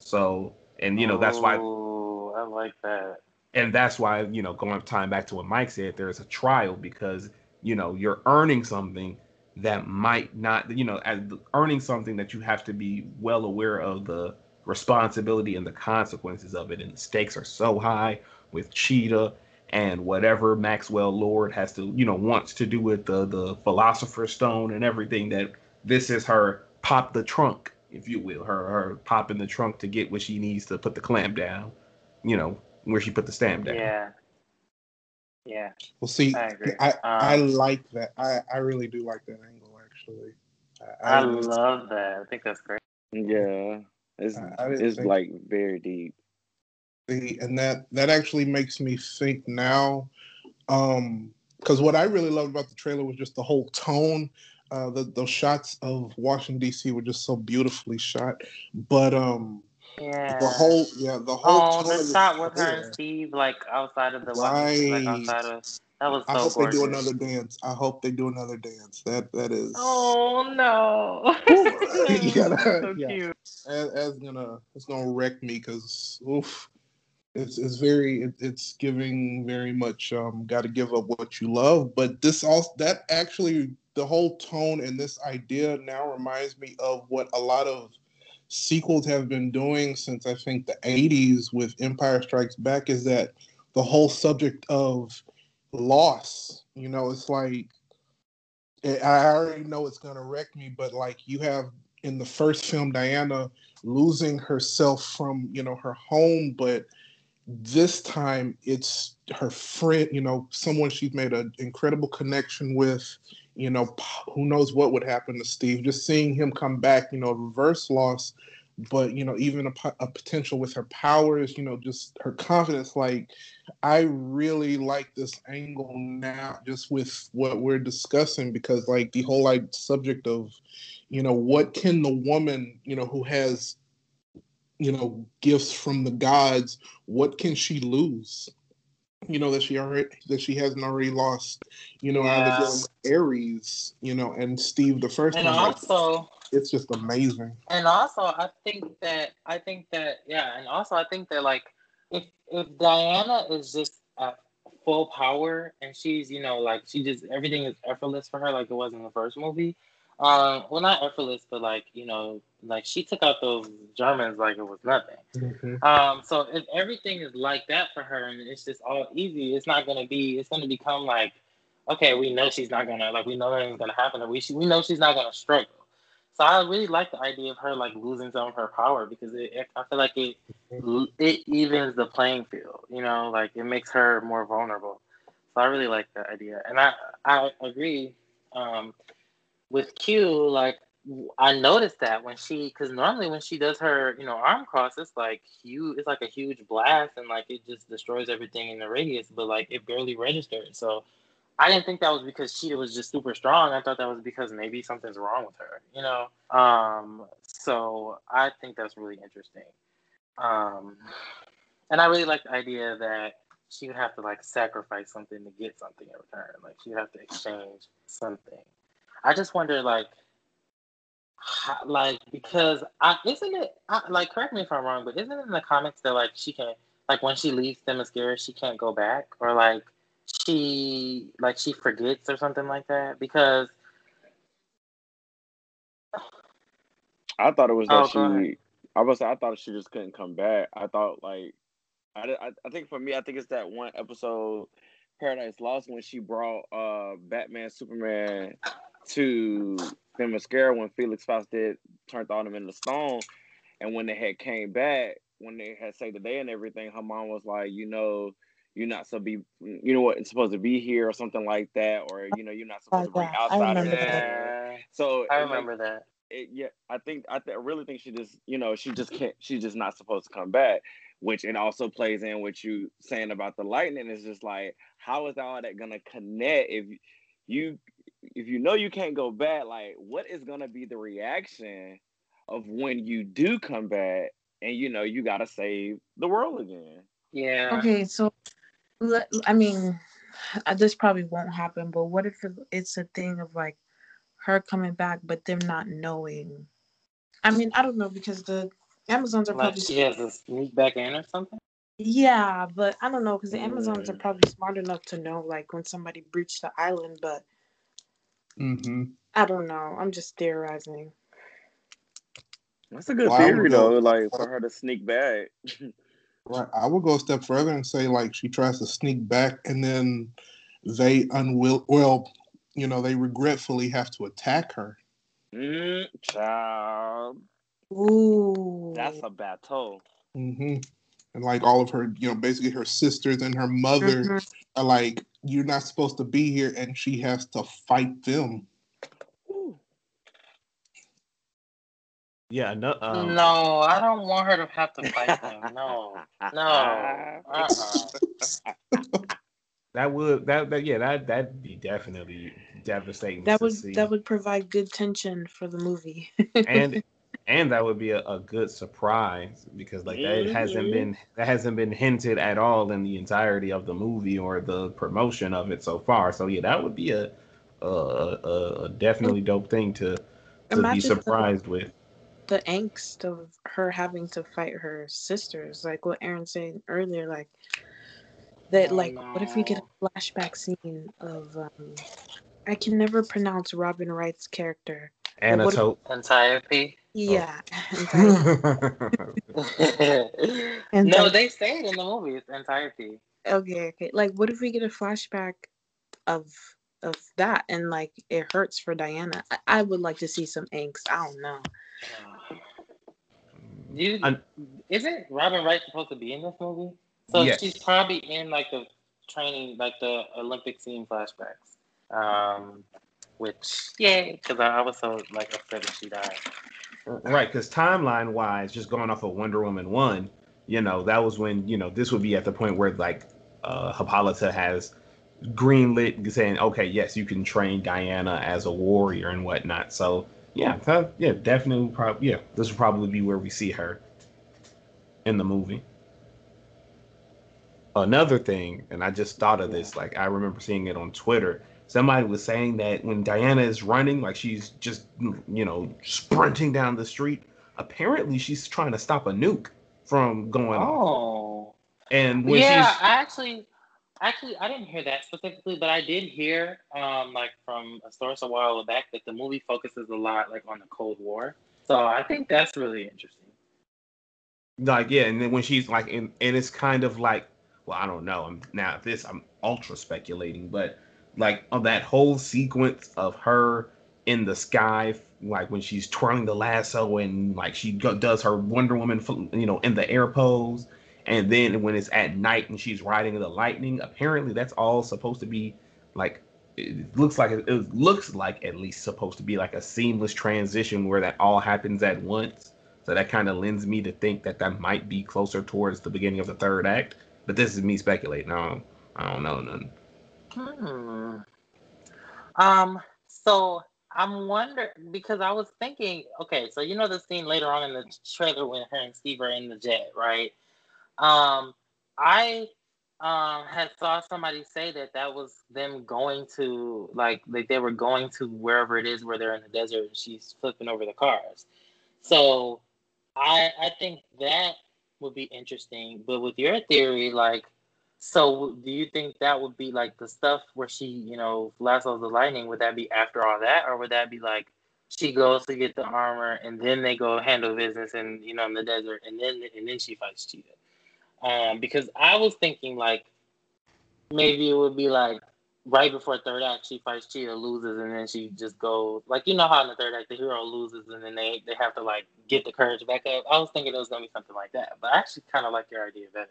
So and you know, that's why Oh, I like that and that's why you know going time back to what mike said there's a trial because you know you're earning something that might not you know as earning something that you have to be well aware of the responsibility and the consequences of it and the stakes are so high with cheetah and whatever maxwell lord has to you know wants to do with the the philosopher's stone and everything that this is her pop the trunk if you will her her pop in the trunk to get what she needs to put the clamp down you know where she put the stamp down. Yeah. Yeah. Well, see, I, I, um, I like that. I, I really do like that angle, actually. I, I love that. I think that's great. Yeah. It's, it's think... like very deep. And that that actually makes me think now um because what i really loved about the trailer was just the whole tone uh the, those shots of washington dc were just so beautifully shot but um Yeah. the whole yeah the whole Oh, the shot with her and Steve, like outside of the Right. like outside of that was so I hope gorgeous. they do another dance. I hope they do another dance. That that is Oh no! You gotta- so yeah. cute. as, as gonna it's gonna wreck me because oof, it's it's very it, it's giving very much um got to give up what you love. But this also that actually the whole tone and this idea now reminds me of what a lot of sequels have been doing since I think the 80s with Empire Strikes Back is that the whole subject of loss. You know, it's like I already know it's gonna wreck me, but like you have in the first film Diana losing herself from you know her home, but this time it's her friend, you know, someone she's made an incredible connection with. You know, who knows what would happen to Steve? Just seeing him come back, you know, reverse loss, but you know, even a, a potential with her powers, you know, just her confidence. Like, I really like this angle now, just with what we're discussing, because like the whole like subject of, you know, what can the woman, you know, who has, you know, gifts from the gods, what can she lose? You know that she already that she hasn't already lost. You know, Yeah. either going Ares, you know, and Steve the first And time. also, it's just amazing. and also, I think that I think that yeah, and also I think that like if if Diana is just at full power and she's you know like she just everything is effortless for her like it was in the first movie. Um, well, not effortless, but like you know, like she took out those Germans like it was nothing. Um, so if everything is like that for her and it's just all easy, it's not gonna be. It's gonna become like, okay, we know she's not gonna like. We know nothing's gonna happen. We she, we know she's not gonna struggle. So I really like the idea of her like losing some of her power because it, it I feel like it it evens the playing field. You know, like it makes her more vulnerable. So I really like that idea, and I I agree. Um, with Q, like I noticed that when she, because normally when she does her, you know, arm cross, it's like huge, it's like a huge blast, and like it just destroys everything in the radius, but like it barely registered. So I didn't think that was because she was just super strong. I thought that was because maybe something's wrong with her, you know. Um, so I think that's really interesting. Um, and I really like the idea that she would have to like sacrifice something to get something in return. Like she would have to exchange something. I just wonder, like, how, like because I isn't it I, like correct me if I'm wrong, but isn't it in the comics that like she can like when she leaves Themyscira, she can't go back, or like she like she forgets or something like that because I thought it was that Oh, she. I was. I thought she just couldn't come back. I thought like, I, I. I think for me, I think it's that one episode, Paradise Lost, when she brought uh Batman, Superman to Themyscira when Felix Faust did turned all them into stone, and when they had came back, when they had saved the day and everything, her mom was like, you know. You're not supposed to be, you know what, it's supposed to be here or something like that, or you know, you're not supposed to bring yeah, I outsiders remember in. that. yeah, So I it, like, remember that. it, yeah, I think I, th- I really think she just you know she just can't she's just not supposed to come back, which and also plays in what you saying about the lightning is just like how is all that gonna connect if you if you know you can't go back like what is gonna be the reaction of when you do come back and you know you gotta save the world again. Yeah. Okay, so I mean, uh, this probably won't happen, but what if it's a thing of like her coming back, but them not knowing? I mean, I don't know because the Amazons are Like probably she has to sneak back in or something. yeah, but I don't know because the Amazons are probably smart enough to know like when somebody breached the island, but Mm-hmm. I don't know. I'm just theorizing. That's a good Well, I would theory go- though, like for her to sneak back. Right. I would go a step further and say like she tries to sneak back and then they unwill well, you know, they regretfully have to attack her. mm, child, Ooh, that's a battle. hmm And like all of her, you know, basically her sisters and her mother Mhm. are like, You're not supposed to be here and she has to fight them. Ooh. Yeah, no, um, no, I don't want her to have to fight them. No, no. Uh-uh. that would that, that yeah that that'd be definitely devastating. That to would see. that would provide good tension for the movie. and and that would be a, a good surprise because like that hasn't Mhm. been that hasn't been hinted at all in the entirety of the movie or the promotion of it so far. So yeah, that would be a a, a, a definitely dope thing to to be Imagine the- surprised with. the angst of her having to fight her sisters, like what Aaron said earlier, like that. Oh, like, what if we get a flashback scene of? um I can never pronounce Robin Wright's character. Anna what if- Antiope. Yeah, no, they say it in the movie. It's Antiope. okay, okay. Like, what if we get a flashback of of that, and like it hurts for Diana? I, I would like to see some angst. I don't know. You, isn't Robin Wright supposed to be in this movie? So Yes. she's probably in like the training, like the Olympic scene flashbacks. Um, which yeah, because I, I was so like upset that she died. Right, because timeline wise, just going off of Wonder Woman one, you know, that was when you know this would be at the point where like uh, Hippolyta has greenlit saying, okay, yes, you can train Diana as a warrior and whatnot. So yeah, uh, yeah, definitely, probably, yeah, this will probably be where we see her in the movie. Another thing, and I just thought of this, like I remember seeing it on Twitter. Somebody was saying that when Diana is running, like she's just, you know, sprinting down the street, apparently she's trying to stop a nuke from going off. Oh, And when yeah. she's I actually, actually, I didn't hear that specifically, but I did hear, um, like from a source a while back that the movie focuses a lot like on the Cold War. So I think that's really interesting. like yeah and then when she's like in and it's kind of like well i don't know i'm now this i'm ultra speculating but like on that whole sequence of her in the sky like when she's twirling the lasso and like she go, does her wonder woman you know in the air pose and then when it's at night and she's riding the lightning apparently that's all supposed to be like it looks like it, it looks like at least supposed to be like a seamless transition where that all happens at once so that kind of lends me to think that that might be closer towards the beginning of the third act. But this is me speculating. I don't, I don't know nothing. Hmm. Um. So I'm wondering because I was thinking. Okay, so you know the scene later on in the trailer when her and Steve are in the jet, right? Um. I um had saw somebody say that that was them going to like like they were going to wherever it is where they're in the desert and she's flipping over the cars. So I I think that would be interesting. But with your theory, like, so do you think that would be like the stuff where she, you know, lassos the lightning? Would that be after all that, or would that be like she goes to get the armor and then they go handle business and you know in the desert and then and then she fights Cheetah? Um, because I was thinking like maybe it would be like right before third act she fights Cheetah, loses, and then she just goes like you know how in the third act the hero loses and then they they have to like get the courage back up. I was thinking it was gonna be something like that, but I actually kind of like your idea better.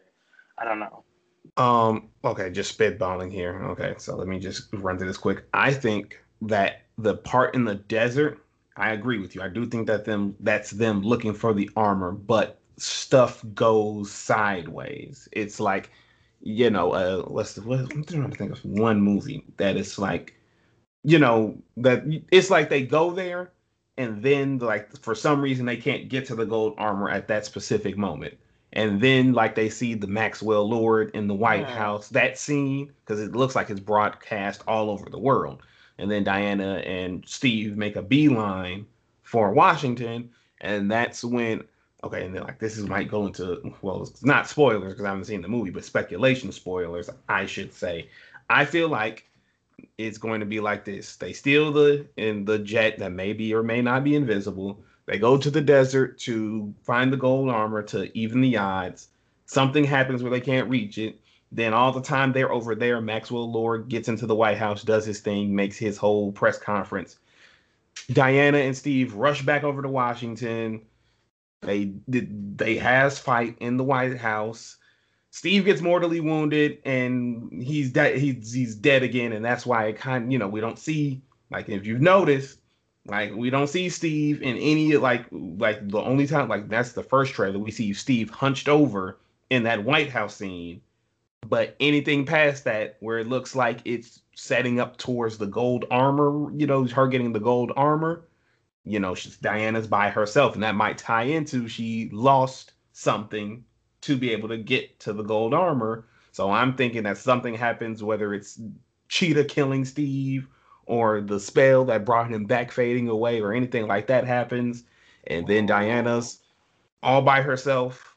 I don't know. Um. Okay, just spitballing here. Okay, so let me just run through this quick. I think that the part in the desert. I agree with you. I do think that them that's them looking for the armor, but stuff goes sideways. It's like, you know, uh, what's the what, I'm trying to think of one movie that is like, you know, that it's like they go there and then like for some reason they can't get to the gold armor at that specific moment and then like they see the maxwell lord in the white Mhm. house that scene because it looks like it's broadcast all over the world and then diana and steve make a beeline for washington and that's when okay and then like this is might go into well it's not spoilers because i haven't seen the movie but speculation spoilers i should say i feel like it's going to be like this. They steal the in the jet that may be or may not be invisible. They go to the desert to find the gold armor to even the odds. Something happens where they can't reach it. Then all the time they're over there, Maxwell Lord gets into the White House, does his thing, makes his whole press conference. Diana and Steve rush back over to Washington. They they has fight in the White House. Steve gets mortally wounded and he's dead. He's he's dead again, and that's why it kind you know we don't see like if you've noticed Like we don't see Steve in any like like the only time like that's the first trailer we see Steve hunched over in that White House scene. But anything past that where it looks like it's setting up towards the gold armor, you know, her getting the gold armor, you know, she's Diana's by herself, and that might tie into she lost something to be able to get to the gold armor. So I'm thinking that something happens, whether it's Cheetah killing Steve or the spell that brought him back fading away or anything like that happens. And then Diana's all by herself.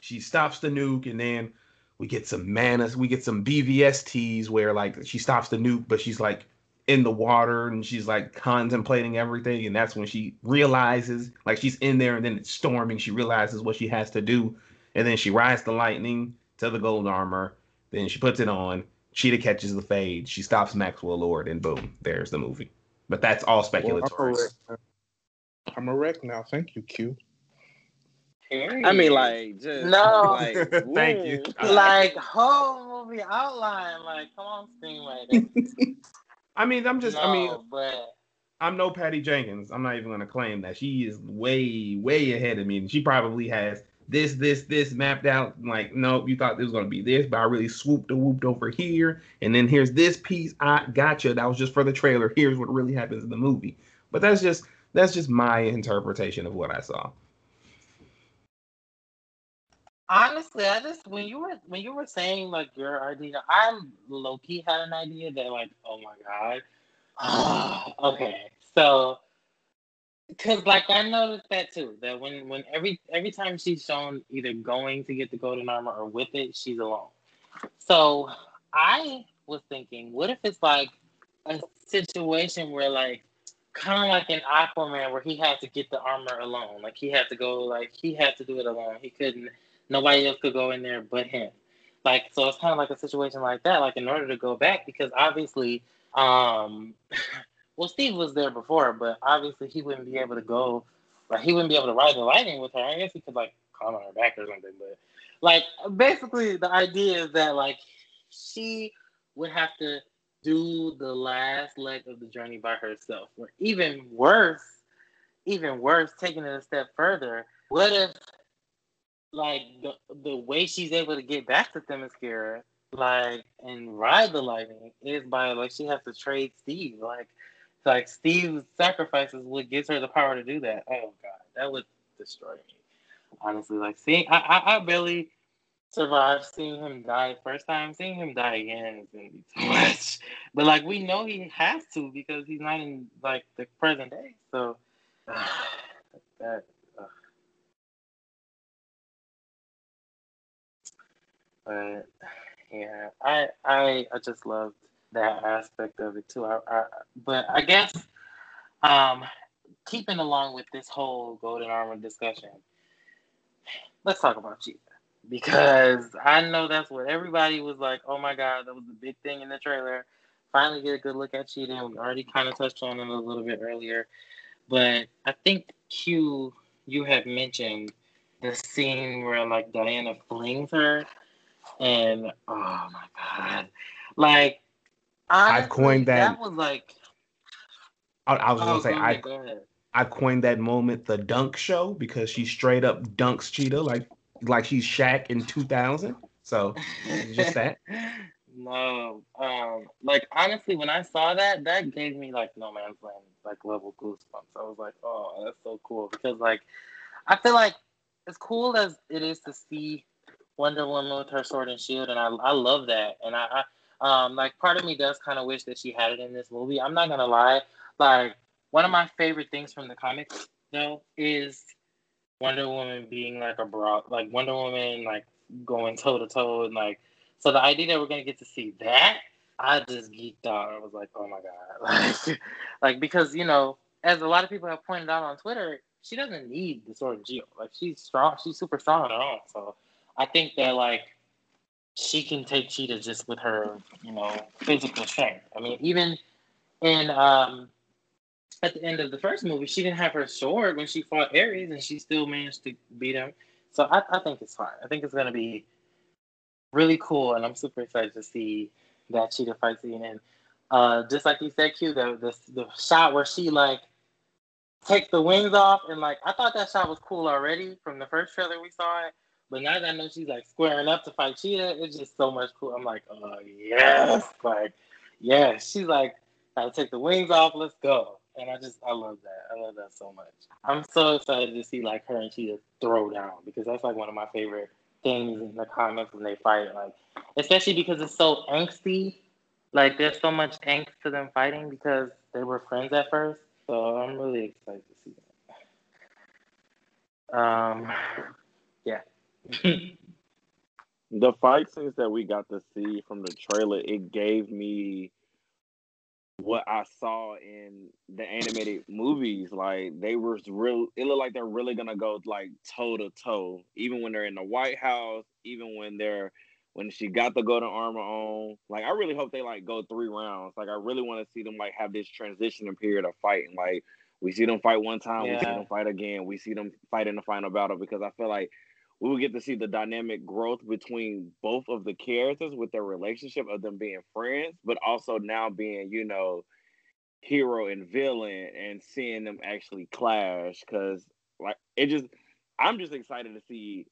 She stops the nuke and then we get some manas, we get some BVSTs where like she stops the nuke, but she's like in the water and she's like contemplating everything. And that's when she realizes, like she's in there and then it's storming. She realizes what she has to do. And then she rides the lightning to the gold armor. Then she puts it on. Cheetah catches the fade. She stops Maxwell Lord, and boom, there's the movie. But that's all speculatory. Well, I'm a wreck now. Thank you, Q. I mean, like, just no. like, Thank you. Like whole movie outline. Like, come on, screenwriter. I mean, I'm just, I mean, but I'm no Patty Jenkins. I'm not even going to claim that. She is way, way ahead of me. And she probably has this, this, this mapped out. Like, nope, you thought this was to be this, but I really swooped and whooped over here. And then here's this piece. I gotcha. That was just for the trailer. Here's what really happens in the movie. But that's just, that's just my interpretation of what I saw. honestly, I just when you were when you were saying like your idea, I'm low key had an idea that like, oh my god. okay, so because like I noticed that too. That when when every every time she's shown either going to get the golden armor or with it, she's alone. So I was thinking, what if it's like a situation where like kind of like an Aquaman where he had to get the armor alone. Like he had to go like he had to do it alone. He couldn't nobody else could go in there but him. Like so it's kind of like a situation like that. Like in order to go back because obviously um well Steve was there before, but obviously he wouldn't be able to go like he wouldn't be able to ride the lightning with her. I guess he could like climb on her back or something, but like basically the idea is that like she would have to do the last leg of the journey by herself. Or even worse, even worse, taking it a step further, what if like the the way she's able to get back to Themyscira, like and ride the lightning is by like she has to trade Steve. Like like Steve's sacrifices what gives her the power to do that. Oh god, that would destroy me. Honestly, like seeing I I, I barely survived seeing him die first time. Seeing him die again is gonna be too much. But like we know he has to because he's not in like the present day. So that but yeah, I I I just loved that aspect of it too. I, I but I guess um keeping along with this whole golden armor discussion, let's talk about Cheetah because I know that's what everybody was like. Oh my god, that was the big thing in the trailer. Finally, get a good look at Cheetah. And we already kind of touched on it a little bit earlier, but I think Q, you had mentioned the scene where like Diana flings her, and oh my god, like I've coined that- That was like I, I was oh, gonna say I go. I coined that moment the dunk show because she straight up dunks Cheetah like like she's Shaq in 2000. So just that. No, um, like honestly, when I saw that, that gave me like No Man's Land like level goosebumps. I was like, oh, that's so cool because like I feel like as cool as it is to see Wonder Woman with her sword and shield, and I I love that, and I, I um like part of me does kind of wish that she had it in this movie. I'm not gonna lie, like one of my favorite things from the comics though is Wonder Woman being like a broad, like Wonder Woman like going toe to toe and like so the idea that we're gonna get to see that, I just geeked out. I was like, oh my god, like, like because you know, as a lot of people have pointed out on Twitter, she doesn't need the sword and shield. Like she's strong, she's super strong on her own. So I think that like she can take Cheetah just with her, you know, physical strength. I mean, even in um at the end of the first movie, she didn't have her sword when she fought Ares, and she still managed to beat him. So I, I think it's fine. I think it's gonna be really cool, and I'm super excited to see that cheetah fight scene. And uh, just like you said, Q, the, the the shot where she like takes the wings off and like I thought that shot was cool already from the first trailer we saw it. But now that I know she's like squaring up to fight Cheetah, it's just so much cool. I'm like, oh yes, like yes. She's like, gotta take the wings off. Let's go. And I just I love that. I love that so much. I'm so excited to see like her and Cheetah throw down because that's like one of my favorite things in the comics when they fight. Like especially because it's so angsty. Like there's so much angst to them fighting because they were friends at first. So I'm really excited to see that. Um. the fight scenes that we got to see from the trailer, it gave me what I saw in the animated movies. Like they were real. It looked like they're really gonna go like toe to toe, even when they're in the White House, even when they're when she got the golden armor on. Like I really hope they like go three rounds. Like I really want to see them like have this transitioning period of fighting. Like we see them fight one time, yeah. we see them fight again, we see them fight in the final battle because I feel like we will get to see the dynamic growth between both of the characters with their relationship of them being friends, but also now being, you know, hero and villain and seeing them actually clash. Cause like it just I'm just excited to see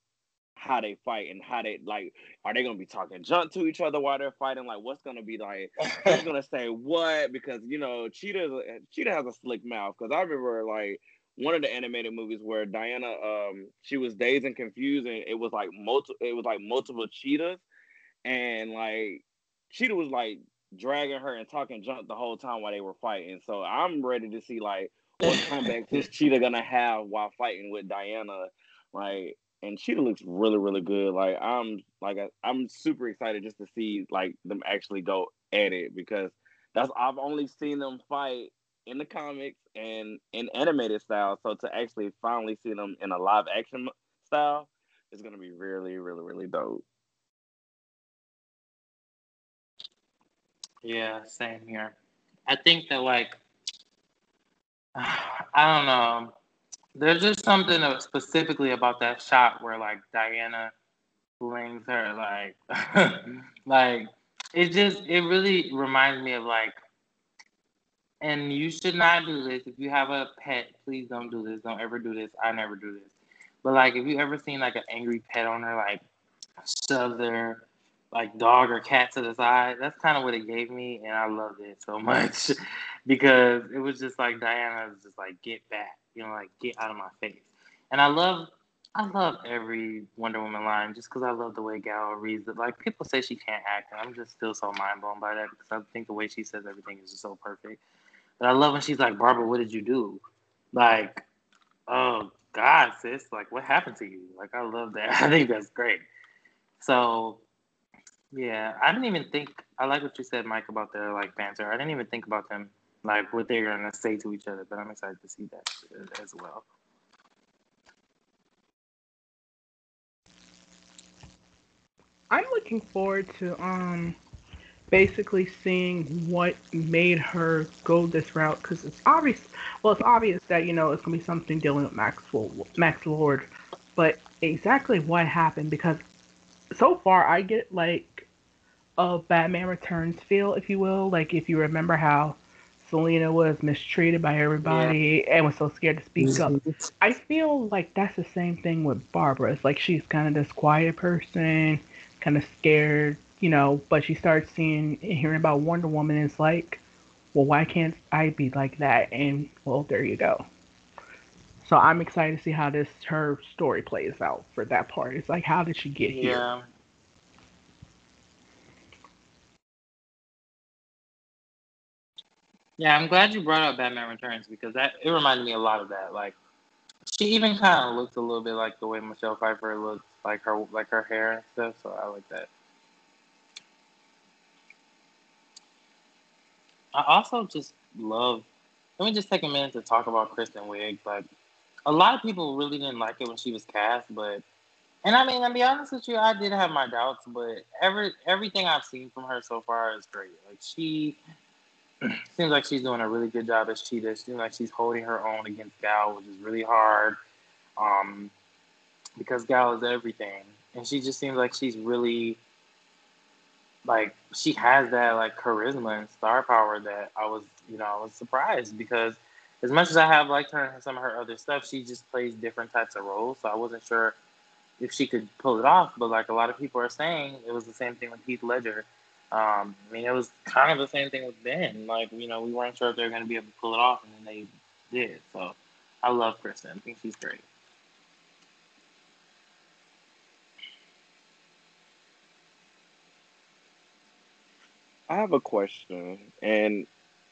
how they fight and how they like are they gonna be talking junk to each other while they're fighting? Like what's gonna be like who's gonna say what? Because you know cheetah cheetah has a slick mouth. Because i remember like one of the animated movies where Diana um she was dazed and confused and it was like multiple it was like multiple cheetahs and like cheetah was like dragging her and talking junk the whole time while they were fighting. So I'm ready to see like what comeback this cheetah gonna have while fighting with Diana. Like and Cheetah looks really, really good. Like I'm like I'm super excited just to see like them actually go at it because that's I've only seen them fight in the comics and in animated style. So to actually finally see them in a live action style is gonna be really, really, really dope. Yeah, same here. I think that like I don't know. There's just something specifically about that shot where like Diana flings her like like it just it really reminds me of like and you should not do this. If you have a pet, please don't do this. Don't ever do this. I never do this. But like, if you ever seen like an angry pet owner like shove their like dog or cat to the side, that's kind of what it gave me, and I loved it so much because it was just like Diana was just like get back, you know, like get out of my face. And I love, I love every Wonder Woman line just because I love the way Gal reads it. Like people say she can't act, and I'm just still so mind blown by that because I think the way she says everything is just so perfect. But I love when she's like, Barbara, what did you do? Like, oh God, sis, like what happened to you? Like I love that. I think that's great. So yeah, I didn't even think I like what you said, Mike, about their like banter. I didn't even think about them like what they're gonna say to each other, but I'm excited to see that as well. I'm looking forward to um basically seeing what made her go this route because it's obvious. Well, it's obvious that you know it's gonna be something dealing with Max Max Lord, but exactly what happened because so far I get like a Batman Returns feel, if you will. Like if you remember how Selina was mistreated by everybody yeah. and was so scared to speak up. Mm-hmm. I feel like that's the same thing with Barbara. It's like she's kind of this quiet person, kind of scared you know, but she starts seeing and hearing about Wonder Woman and it's like, well, why can't I be like that? And well, there you go. So I'm excited to see how this her story plays out for that part. It's like, how did she get here? Yeah. Yeah, I'm glad you brought up Batman Returns because that it reminded me a lot of that. Like, she even kind of looks a little bit like the way Michelle Pfeiffer looks, like her like her hair and stuff. So I like that. I also just love. Let me just take a minute to talk about Kristen Wiig. Like, a lot of people really didn't like it when she was cast, but and I mean, to be honest with you, I did have my doubts, but every everything I've seen from her so far is great. Like she seems like she's doing a really good job as Cheetah. Seems like she's holding her own against Gal, which is really hard. Um, because Gal is everything, and she just seems like she's really like she has that like charisma and star power that I was, you know, I was surprised because as much as I have liked her in some of her other stuff, she just plays different types of roles. So I wasn't sure if she could pull it off. But like a lot of people are saying, it was the same thing with Heath Ledger. Um, I mean, it was kind of the same thing with Ben. Like, you know, we weren't sure if they were going to be able to pull it off, and then they did. So I love Kristen. I think she's great. I have a question, and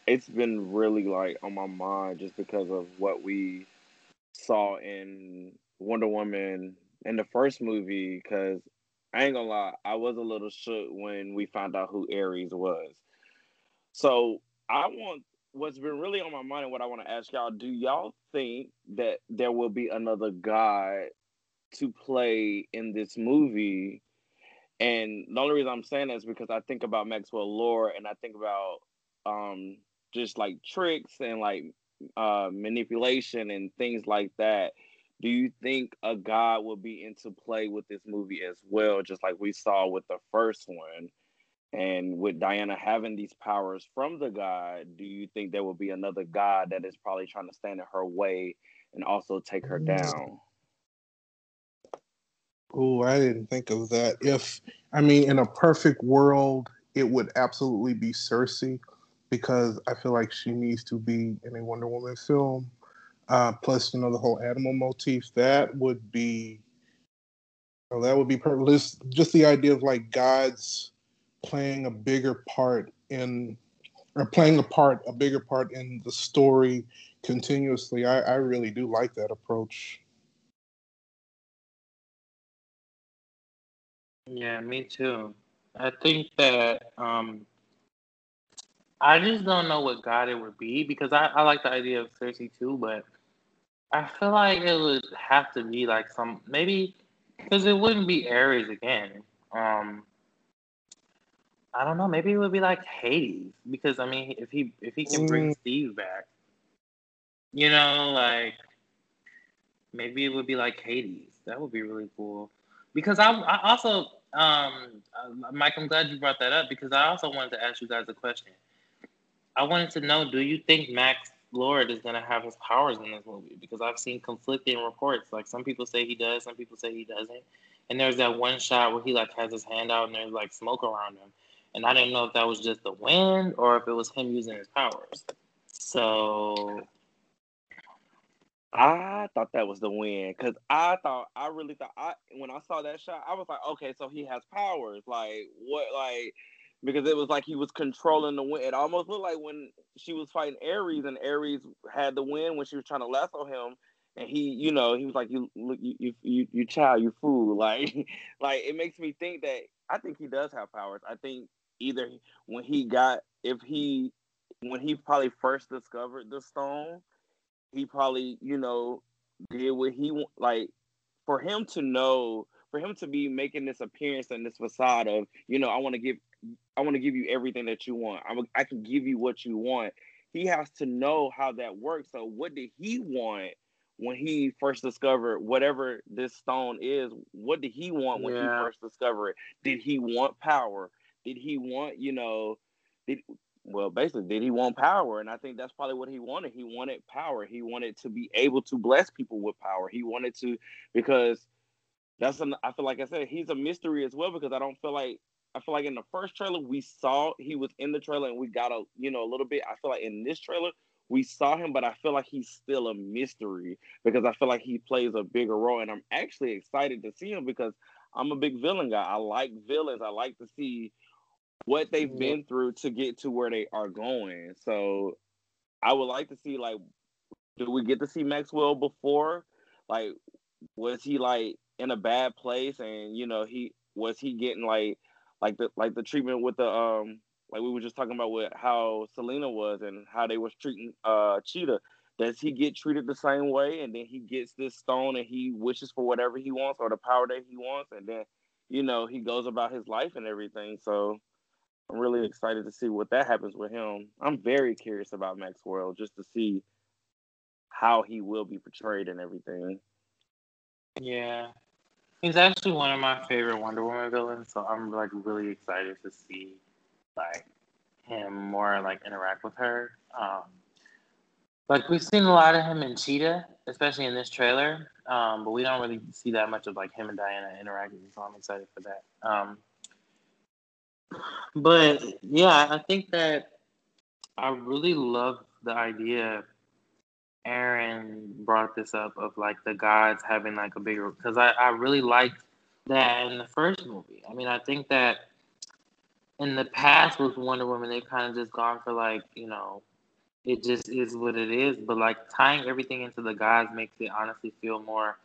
it's been really like on my mind just because of what we saw in Wonder Woman in the first movie. Because I ain't gonna lie, I was a little shook when we found out who Ares was. So I want what's been really on my mind and what I want to ask y'all: Do y'all think that there will be another god to play in this movie? And the only reason I'm saying that is because I think about Maxwell Lord and I think about um, just like tricks and like uh, manipulation and things like that. Do you think a god will be into play with this movie as well, just like we saw with the first one? And with Diana having these powers from the god, do you think there will be another god that is probably trying to stand in her way and also take her down? Oh, I didn't think of that. If I mean, in a perfect world, it would absolutely be Circe because I feel like she needs to be in a Wonder Woman film. Uh, plus, you know, the whole animal motif that would be, that would be perfect. Just, just the idea of like gods playing a bigger part in, or playing a part, a bigger part in the story continuously. I, I really do like that approach. Yeah, me too. I think that um, I just don't know what god it would be because I, I like the idea of Circe too, but I feel like it would have to be like some maybe because it wouldn't be Ares again. Um, I don't know. Maybe it would be like Hades because I mean, if he if he can bring Mm. Steve back, you know, like maybe it would be like Hades. That would be really cool. Because I, I also, um, uh, Mike, I'm glad you brought that up because I also wanted to ask you guys a question. I wanted to know, do you think Max Lord is gonna have his powers in this movie? Because I've seen conflicting reports. Like some people say he does, some people say he doesn't. And there's that one shot where he like has his hand out and there's like smoke around him. And I didn't know if that was just the wind or if it was him using his powers. So I thought that was the win because I thought I really thought I when I saw that shot I was like okay so he has powers like what like because it was like he was controlling the wind it almost looked like when she was fighting Ares and Ares had the win when she was trying to lasso him and he you know he was like you look you you you, you child you fool like like it makes me think that I think he does have powers I think either when he got if he when he probably first discovered the stone he probably, you know, did what he. Like for him to know, for him to be making this appearance and this facade of, you know, I want to give, I want to give you everything that you want. I'm, I can give you what you want. He has to know how that works. So what did he want when he first discovered whatever this stone is? What did he want when Yeah. he first discovered it? Did he want power? Did he want, you know, did well, basically, did he want power? And I think that's probably what he wanted. He wanted power. He wanted to be able to bless people with power. He wanted to, because that's an. I feel like I said he's a mystery as well because I don't feel like I feel like in the first trailer we saw he was in the trailer and we got a you know a little bit. I feel like in this trailer we saw him, but I feel like he's still a mystery because I feel like he plays a bigger role, and I'm actually excited to see him because I'm a big villain guy. I like villains. I like to see what they've been through to get to where they are going. So I would like to see like do we get to see Maxwell before? Like was he like in a bad place and you know he was he getting like like the like the treatment with the um like we were just talking about with how Selina was and how they was treating uh Cheetah. Does he get treated the same way and then he gets this stone and he wishes for whatever he wants or the power that he wants and then you know he goes about his life and everything. So I'm really excited to see what that happens with him. I'm very curious about Maxwell just to see how he will be portrayed and everything. Yeah. He's actually one of my favorite Wonder Woman villains, so I'm like really excited to see like him more like interact with her. Um like we've seen a lot of him in Cheetah, especially in this trailer. Um, but we don't really see that much of like him and Diana interacting, so I'm excited for that. Um, but yeah, I think that I really love the idea. Aaron brought this up of like the gods having like a bigger because I, I really liked that in the first movie. I mean, I think that in the past with Wonder Woman, they've kind of just gone for like you know it just is what it is. But like tying everything into the gods makes it honestly feel more.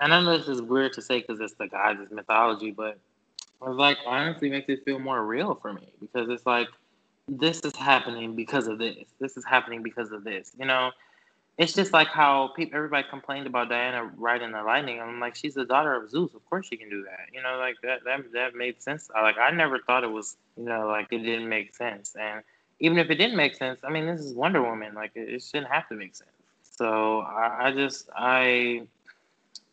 And I know this is weird to say because it's the gods, it's mythology, but it like honestly makes it feel more real for me because it's like this is happening because of this. This is happening because of this. You know, it's just like how people everybody complained about Diana riding the lightning. I'm like, she's the daughter of Zeus. Of course she can do that. You know, like that that that made sense. Like I never thought it was, you know, like it didn't make sense. And even if it didn't make sense, I mean, this is Wonder Woman. Like it, it shouldn't have to make sense. So I, I, just I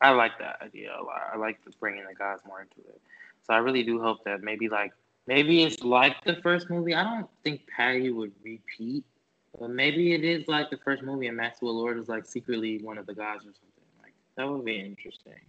I like that idea a lot. I like bringing the gods more into it. So I really do hope that maybe like maybe it's like the first movie. I don't think Patty would repeat, but maybe it is like the first movie and Maxwell Lord is like secretly one of the guys or something. Like that would be interesting.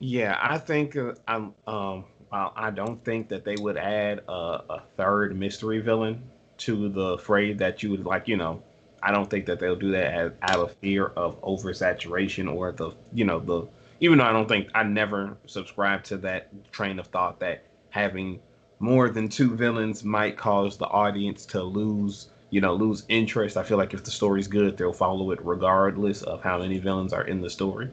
Yeah, I think uh, I'm um I don't think that they would add a, a, third mystery villain to the fray that you would like, you know, I don't think that they'll do that as, out of fear of oversaturation or the, you know, the, even though I don't think I never subscribe to that train of thought that having more than two villains might cause the audience to lose, you know, lose interest. I feel like if the story's good, they'll follow it regardless of how many villains are in the story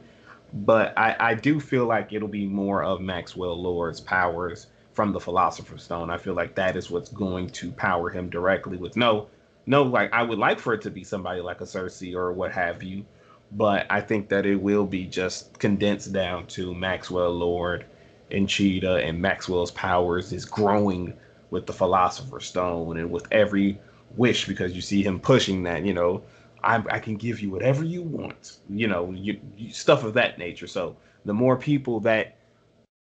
but I, I do feel like it'll be more of Maxwell Lord's powers from the Philosopher's Stone. I feel like that is what's going to power him directly with no no like I would like for it to be somebody like a Circe or what have you, but I think that it will be just condensed down to Maxwell Lord and Cheetah and Maxwell's powers is growing with the Philosopher's Stone and with every wish because you see him pushing that, you know, I, I can give you whatever you want, you know, you, you, stuff of that nature. So the more people that,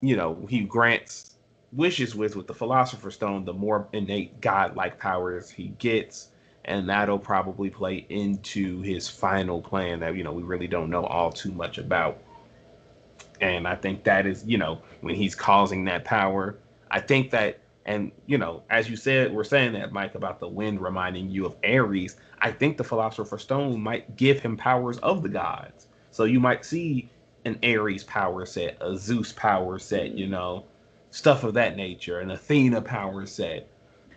you know, he grants wishes with with the Philosopher's Stone, the more innate godlike powers he gets, and that'll probably play into his final plan that you know we really don't know all too much about. And I think that is, you know, when he's causing that power, I think that and you know, as you said, we're saying that Mike about the wind reminding you of Ares. I think the Philosopher's Stone might give him powers of the gods. So you might see an Ares power set, a Zeus power set, you know, stuff of that nature, an Athena power set,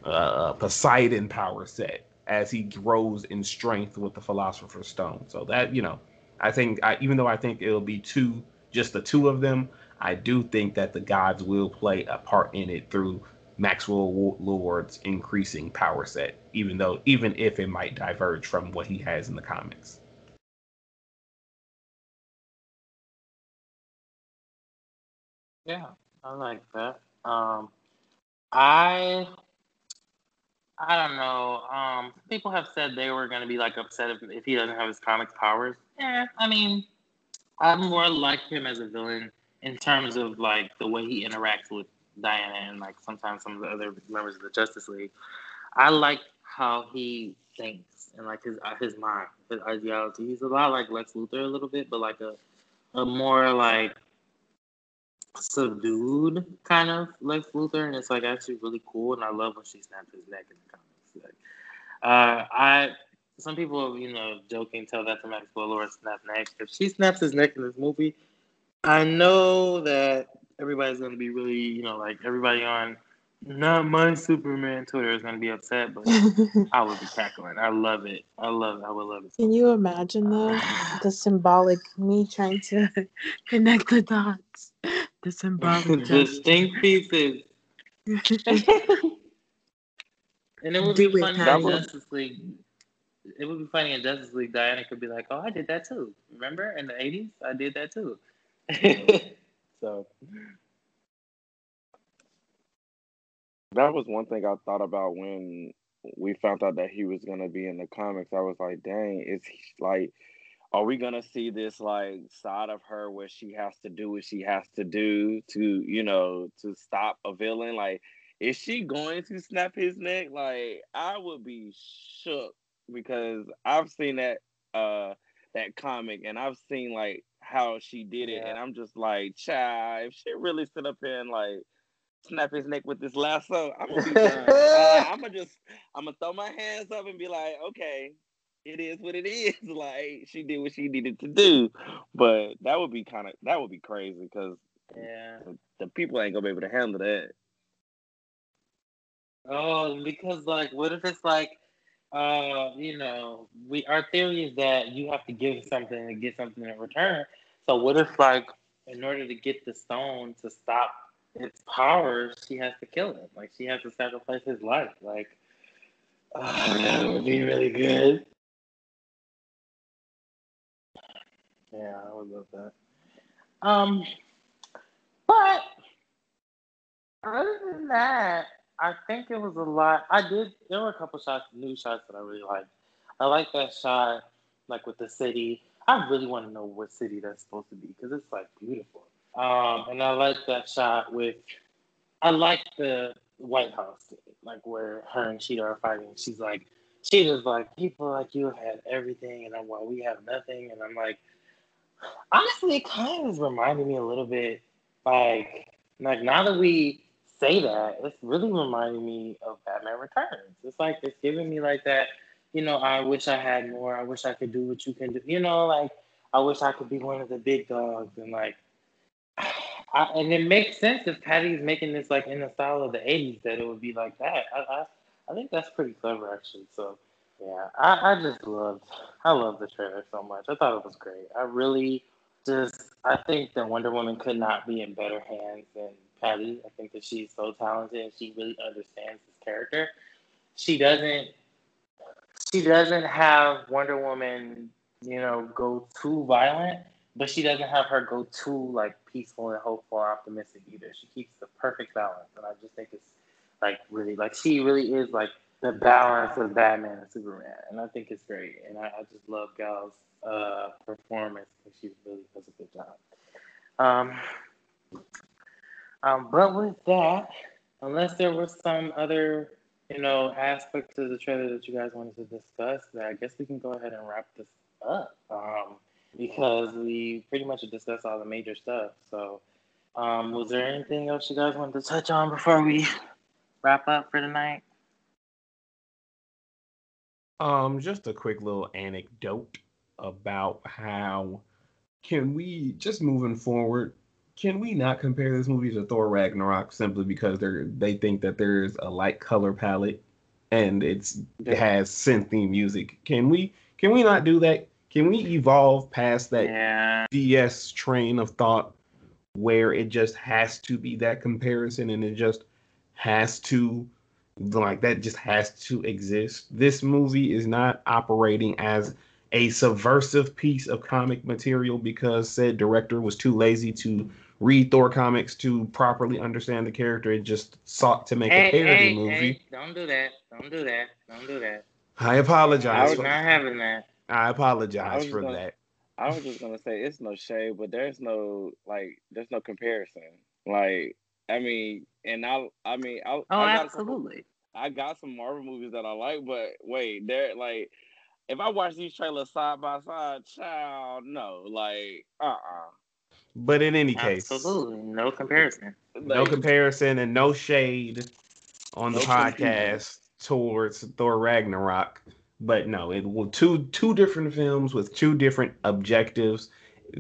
uh, a Poseidon power set as he grows in strength with the Philosopher's Stone. So that, you know, I think, I, even though I think it'll be two, just the two of them, I do think that the gods will play a part in it through Maxwell Lord's increasing power set, even though even if it might diverge from what he has in the comics. Yeah, I like that. Um, I I don't know. Um, people have said they were gonna be like upset if, if he doesn't have his comic powers. Yeah, I mean, I more like him as a villain in terms of like the way he interacts with Diana and like sometimes some of the other members of the Justice League. I like how he thinks and like his uh, his mind, his ideology. He's a lot like Lex Luthor a little bit, but like a a more like subdued kind of Lex Luthor, and it's like actually really cool. And I love when she snaps his neck in the comics. Like, uh, I some people you know joking tell that to Maxwell Lord snap neck. If she snaps his neck in this movie, I know that everybody's gonna be really, you know, like everybody on not my Superman Twitter is gonna be upset, but I would be cackling. I love it. I love it. I would love it. Can you imagine though the symbolic me trying to connect the dots? The symbolic distinct pieces. and it would Do be funny in Justice League. It would be funny in Justice League. Diana could be like, "Oh, I did that too. Remember in the '80s, I did that too." So that was one thing I thought about when we found out that he was gonna be in the comics. I was like, dang, is he like are we gonna see this like side of her where she has to do what she has to do to, you know, to stop a villain? Like, is she going to snap his neck? Like, I would be shook because I've seen that uh that comic and I've seen like how she did it, Yeah. and I'm just like, child, if she really stood up here and like snap his neck with this lasso, I'm gonna be done. uh, I'm gonna just, I'm gonna throw my hands up and be like, okay, it is what it is. Like she did what she needed to do, but that would be kind of that would be crazy because Yeah. the people ain't gonna be able to handle that. Oh, because like, what if it's like, uh, you know, we our theory is that you have to give something to get something in return. So what if like, in order to get the stone to stop its powers, she has to kill him. Like she has to sacrifice his life. Like, oh, that would be really good. Yeah, I would love that. Um, but other than that, I think it was a lot. I did. There were a couple shots, new shots that I really liked. I like that shot, like with the city. I really want to know what city that's supposed to be because it's like beautiful. Um, and I like that shot with. I like the White House, like where her and Cheetah are fighting. She's like, Cheetah's like, people like you have had everything, and I'm while we have nothing, and I'm like, honestly, it kind of reminded me a little bit, like, like now that we say that, it's really reminding me of Batman Returns. It's like it's giving me like that, you know, I wish I had more. I wish I could do what you can do. You know, like I wish I could be one of the big dogs and like. I, and it makes sense if Patty's making this like in the style of the '80s that it would be like that. I, I, I think that's pretty clever actually. So, yeah, I, I just loved, I love the trailer so much. I thought it was great. I really just, I think that Wonder Woman could not be in better hands than Patty. I think that she's so talented and she really understands this character. She doesn't, she doesn't have Wonder Woman, you know, go too violent, but she doesn't have her go too like peaceful and hopeful optimistic either. She keeps the perfect balance, and I just think it's like really like she really is like the balance of Batman and Superman, and I think it's great. And I, I just love Gal's uh, performance. Think she really does a good job. Um, um, but with that, unless there was some other you know aspect to the trailer that you guys wanted to discuss, I guess we can go ahead and wrap this up. Um, because we pretty much discussed all the major stuff. So, um, was there anything else you guys wanted to touch on before we wrap up for tonight? Um, just a quick little anecdote about how can we just moving forward, can we not compare this movie to Thor Ragnarok simply because they're they think that there's a light color palette and it's it has synthy music. Can we can we not do that? Can we evolve past that Yeah. DS train of thought where it just has to be that comparison and it just has to like that just has to exist. This movie is not operating as a subversive piece of comic material because said director was too lazy to read Thor comics to properly understand the character. It just sought to make Hey, a parody hey, movie. hey, don't do that. Don't do that. Don't do that. I apologize. I was For, not having that. I I apologize was for gonna- that. I was just gonna say it's no shade, but there's no like there's no comparison. Like I mean, and I I mean I Oh, I got some, absolutely. I got some Marvel movies that I like, but wait, they're like if I watch these trailers side by side, child, no, like uh uh But in any case, Absolutely. No comparison. no comparison and no shade on the No confusion. podcast towards Thor Ragnarok. But no, it will two two different films with two different objectives,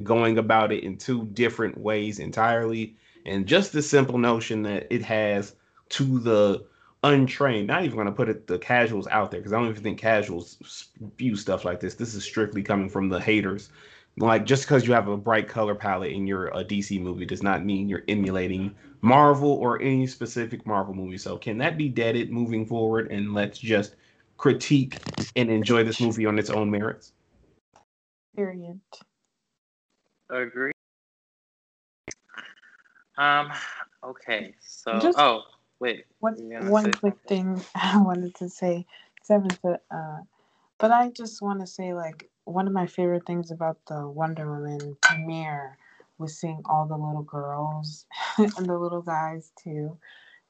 going about it in two different ways entirely, and just the simple notion that it has to the untrained, not even going to put it the casuals out there because I don't even think casuals view stuff like this. This is strictly coming from the haters. Like just because you have a bright color palette in your a DC movie does not mean you're emulating Marvel or any specific Marvel movie. So can that be deaded moving forward and let's just critique and enjoy this movie on its own merits? Period. Agree. Um. Okay. So. Just- oh, wait. One one quick thing I wanted to say, seven to uh, but I just want to say like one of my favorite things about the Wonder Woman premiere was seeing all the little girls and the little guys too,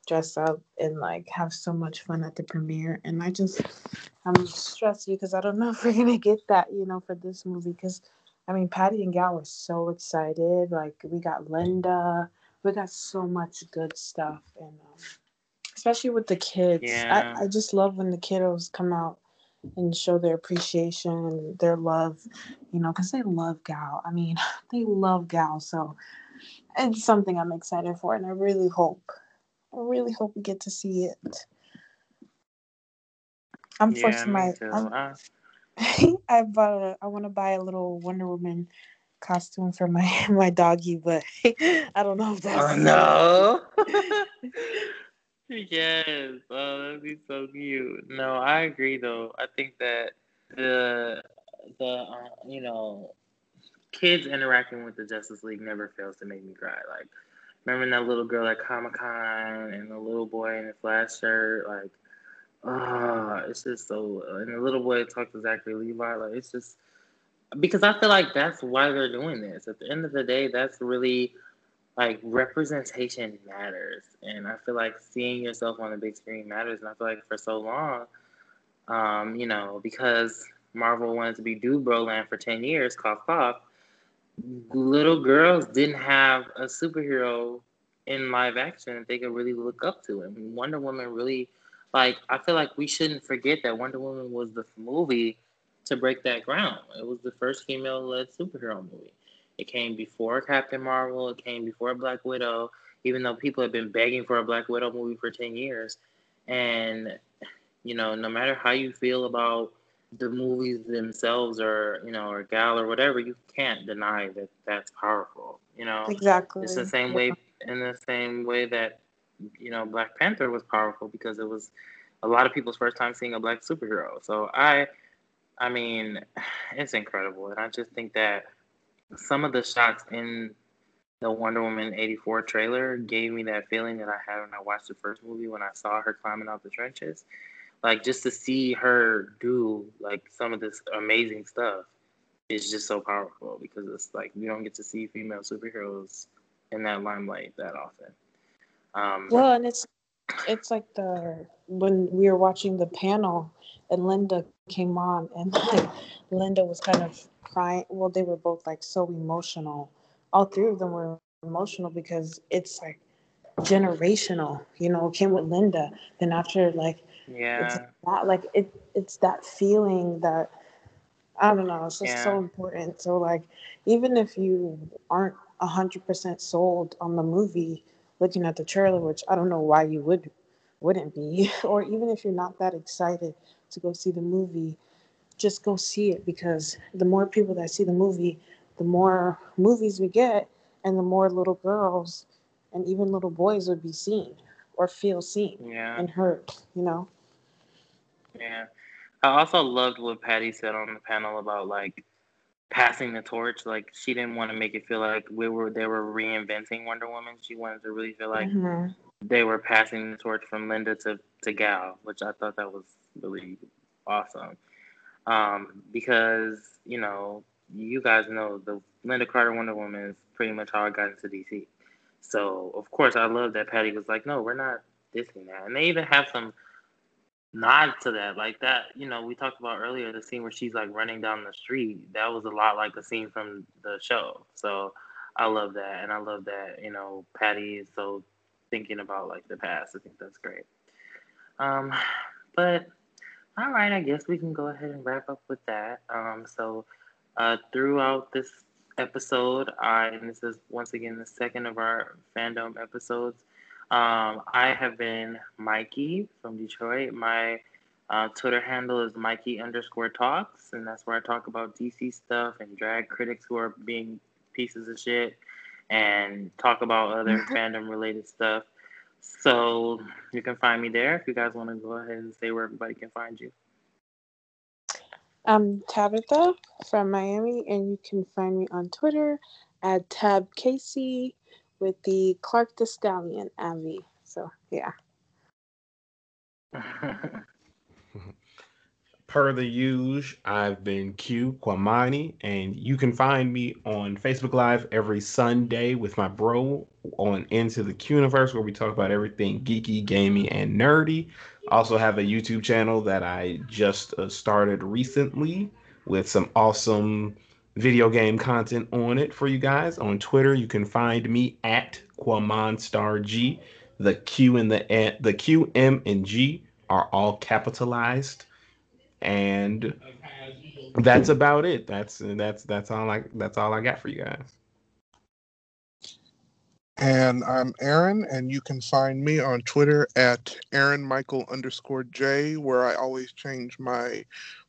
dress up and like have so much fun at the premiere. And I just I'm stressed because I don't know if we're gonna get that, you know, for this movie. Because I mean, Patty and Gal were so excited. Like we got Lynda, we got so much good stuff, and um, especially with the kids. Yeah. I, I just love when the kiddos come out and show their appreciation and their love, you know, because they love Gal. I mean, they love Gal. So it's something I'm excited for, and I really hope, I really hope we get to see it. I'm Yeah, forcing my. too. I'm, I- I bought a. I want to buy a little Wonder Woman costume for my my doggy, but I don't know if that's. Oh no. yes. Oh, that'd be so cute. No, I agree though. I think that the the uh, you know kids interacting with the Justice League never fails to make me cry. Like remember that little girl at Comic Con and the little boy in the flash shirt, like ah, it's just so and the little boy talks to Zachary Levi, like it's just because I feel like that's why they're doing this. At the end of the day, that's really like representation matters, and I feel like seeing yourself on the big screen matters. And I feel like for so long, um, you know, because Marvel wanted to be Dude Broland for ten years, cough cough, little girls didn't have a superhero in live action that they could really look up to, and Wonder Woman really, like, I feel like we shouldn't forget that Wonder Woman was the movie to break that ground. It was the first female-led superhero movie. It came before Captain Marvel. It came before Black Widow. Even though people have been begging for a Black Widow movie for ten years, and you know, no matter how you feel about the movies themselves, or you know, or Gal or whatever, you can't deny that that's powerful. You know, Exactly. it's the same way in the same way that you know Black Panther was powerful because it was a lot of people's first time seeing a black superhero. So I I mean, it's incredible. And I just think that some of the shots in the Wonder Woman 84 trailer gave me that feeling that I had when I watched the first movie when I saw her climbing out the trenches. Like just to see her do like some of this amazing stuff is just so powerful because it's like we don't get to see female superheroes in that limelight that often. Um, Well, and it's it's like the when we were watching the panel and Lynda came on and like Lynda was kind of crying. Well, they were both like so emotional. All three of them were emotional because it's like generational. You know, it came with Lynda. Then after like yeah it's yeah, that like it it's that feeling that I don't know, it's just so important. So like even if you aren't a hundred percent sold on the movie, looking at the trailer, which I don't know why you would wouldn't be, or even if you're not that excited to go see the movie, just go see it because the more people that see the movie, the more movies we get and the more little girls and even little boys would be seen or feel seen yeah. and heard, you know? Yeah. I also loved what Patty said on the panel about like passing the torch. Like she didn't want to make it feel like we were they were reinventing Wonder Woman. She wanted to really feel like Mhm. they were passing the torch from Lynda to, to Gal, which I thought that was really awesome. Um, because, you know, you guys know the Lynda Carter Wonder Woman is pretty much how I got into DC. So of course I love that Patty was like, No, we're not dissing that. And they even have some nod to that. Like that, you know, we talked about earlier the scene where she's like running down the street. That was a lot like the scene from the show. So I love that. And I love that, you know, Patty is so thinking about like the past. I think that's great. Um, but all right, I guess we can go ahead and wrap up with that. Um, so uh, throughout this episode, I and this is once again the second of our fandom episodes. Um, I have been Mikey from Detroit. My uh, Twitter handle is Mikey underscore talks, and that's where I talk about DC stuff and drag critics who are being pieces of shit and talk about other fandom related stuff. So you can find me there if you guys want to go ahead and say where everybody can find you. I'm Tabitha from Miami, and you can find me on Twitter at Tab Casey with the Clark the Stallion Avi. So yeah. per the usual, I've been Q Kwamani, and you can find me on Facebook Live every Sunday with my bro on Into the Q Universe, where we talk about everything geeky, gaming, and nerdy. Also have a YouTube channel that I just uh, started recently with some awesome video game content on it for you guys. On Twitter, you can find me at QuamonStarG. The Q and the the Q, M, and G are all capitalized and that's about it. That's that's that's all I that's all I got for you guys. And I'm Aaron, and you can find me on Twitter at Aaron Michael underscore J, where I always change my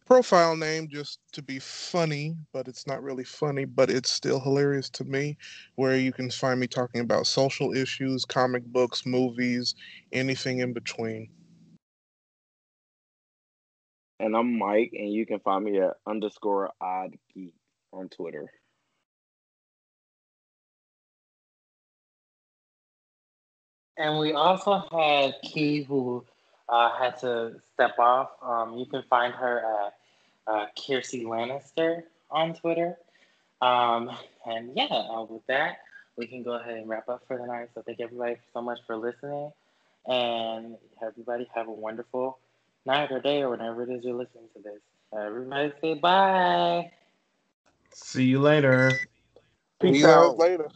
profile name just to be funny, but it's not really funny, but it's still hilarious to me. Where you can find me talking about social issues, comic books, movies, anything in between. And I'm Mike, and you can find me at underscore odd geek on Twitter. And we also have Key, who uh, had to step off. Um, you can find her at uh, Kiersey Lannister on Twitter. Um, and yeah, uh, with that, we can go ahead and wrap up for the night. So thank everybody so much for listening, and everybody have a wonderful night or day or whenever it is you're listening to this. Everybody say bye. See you later. Peace out later.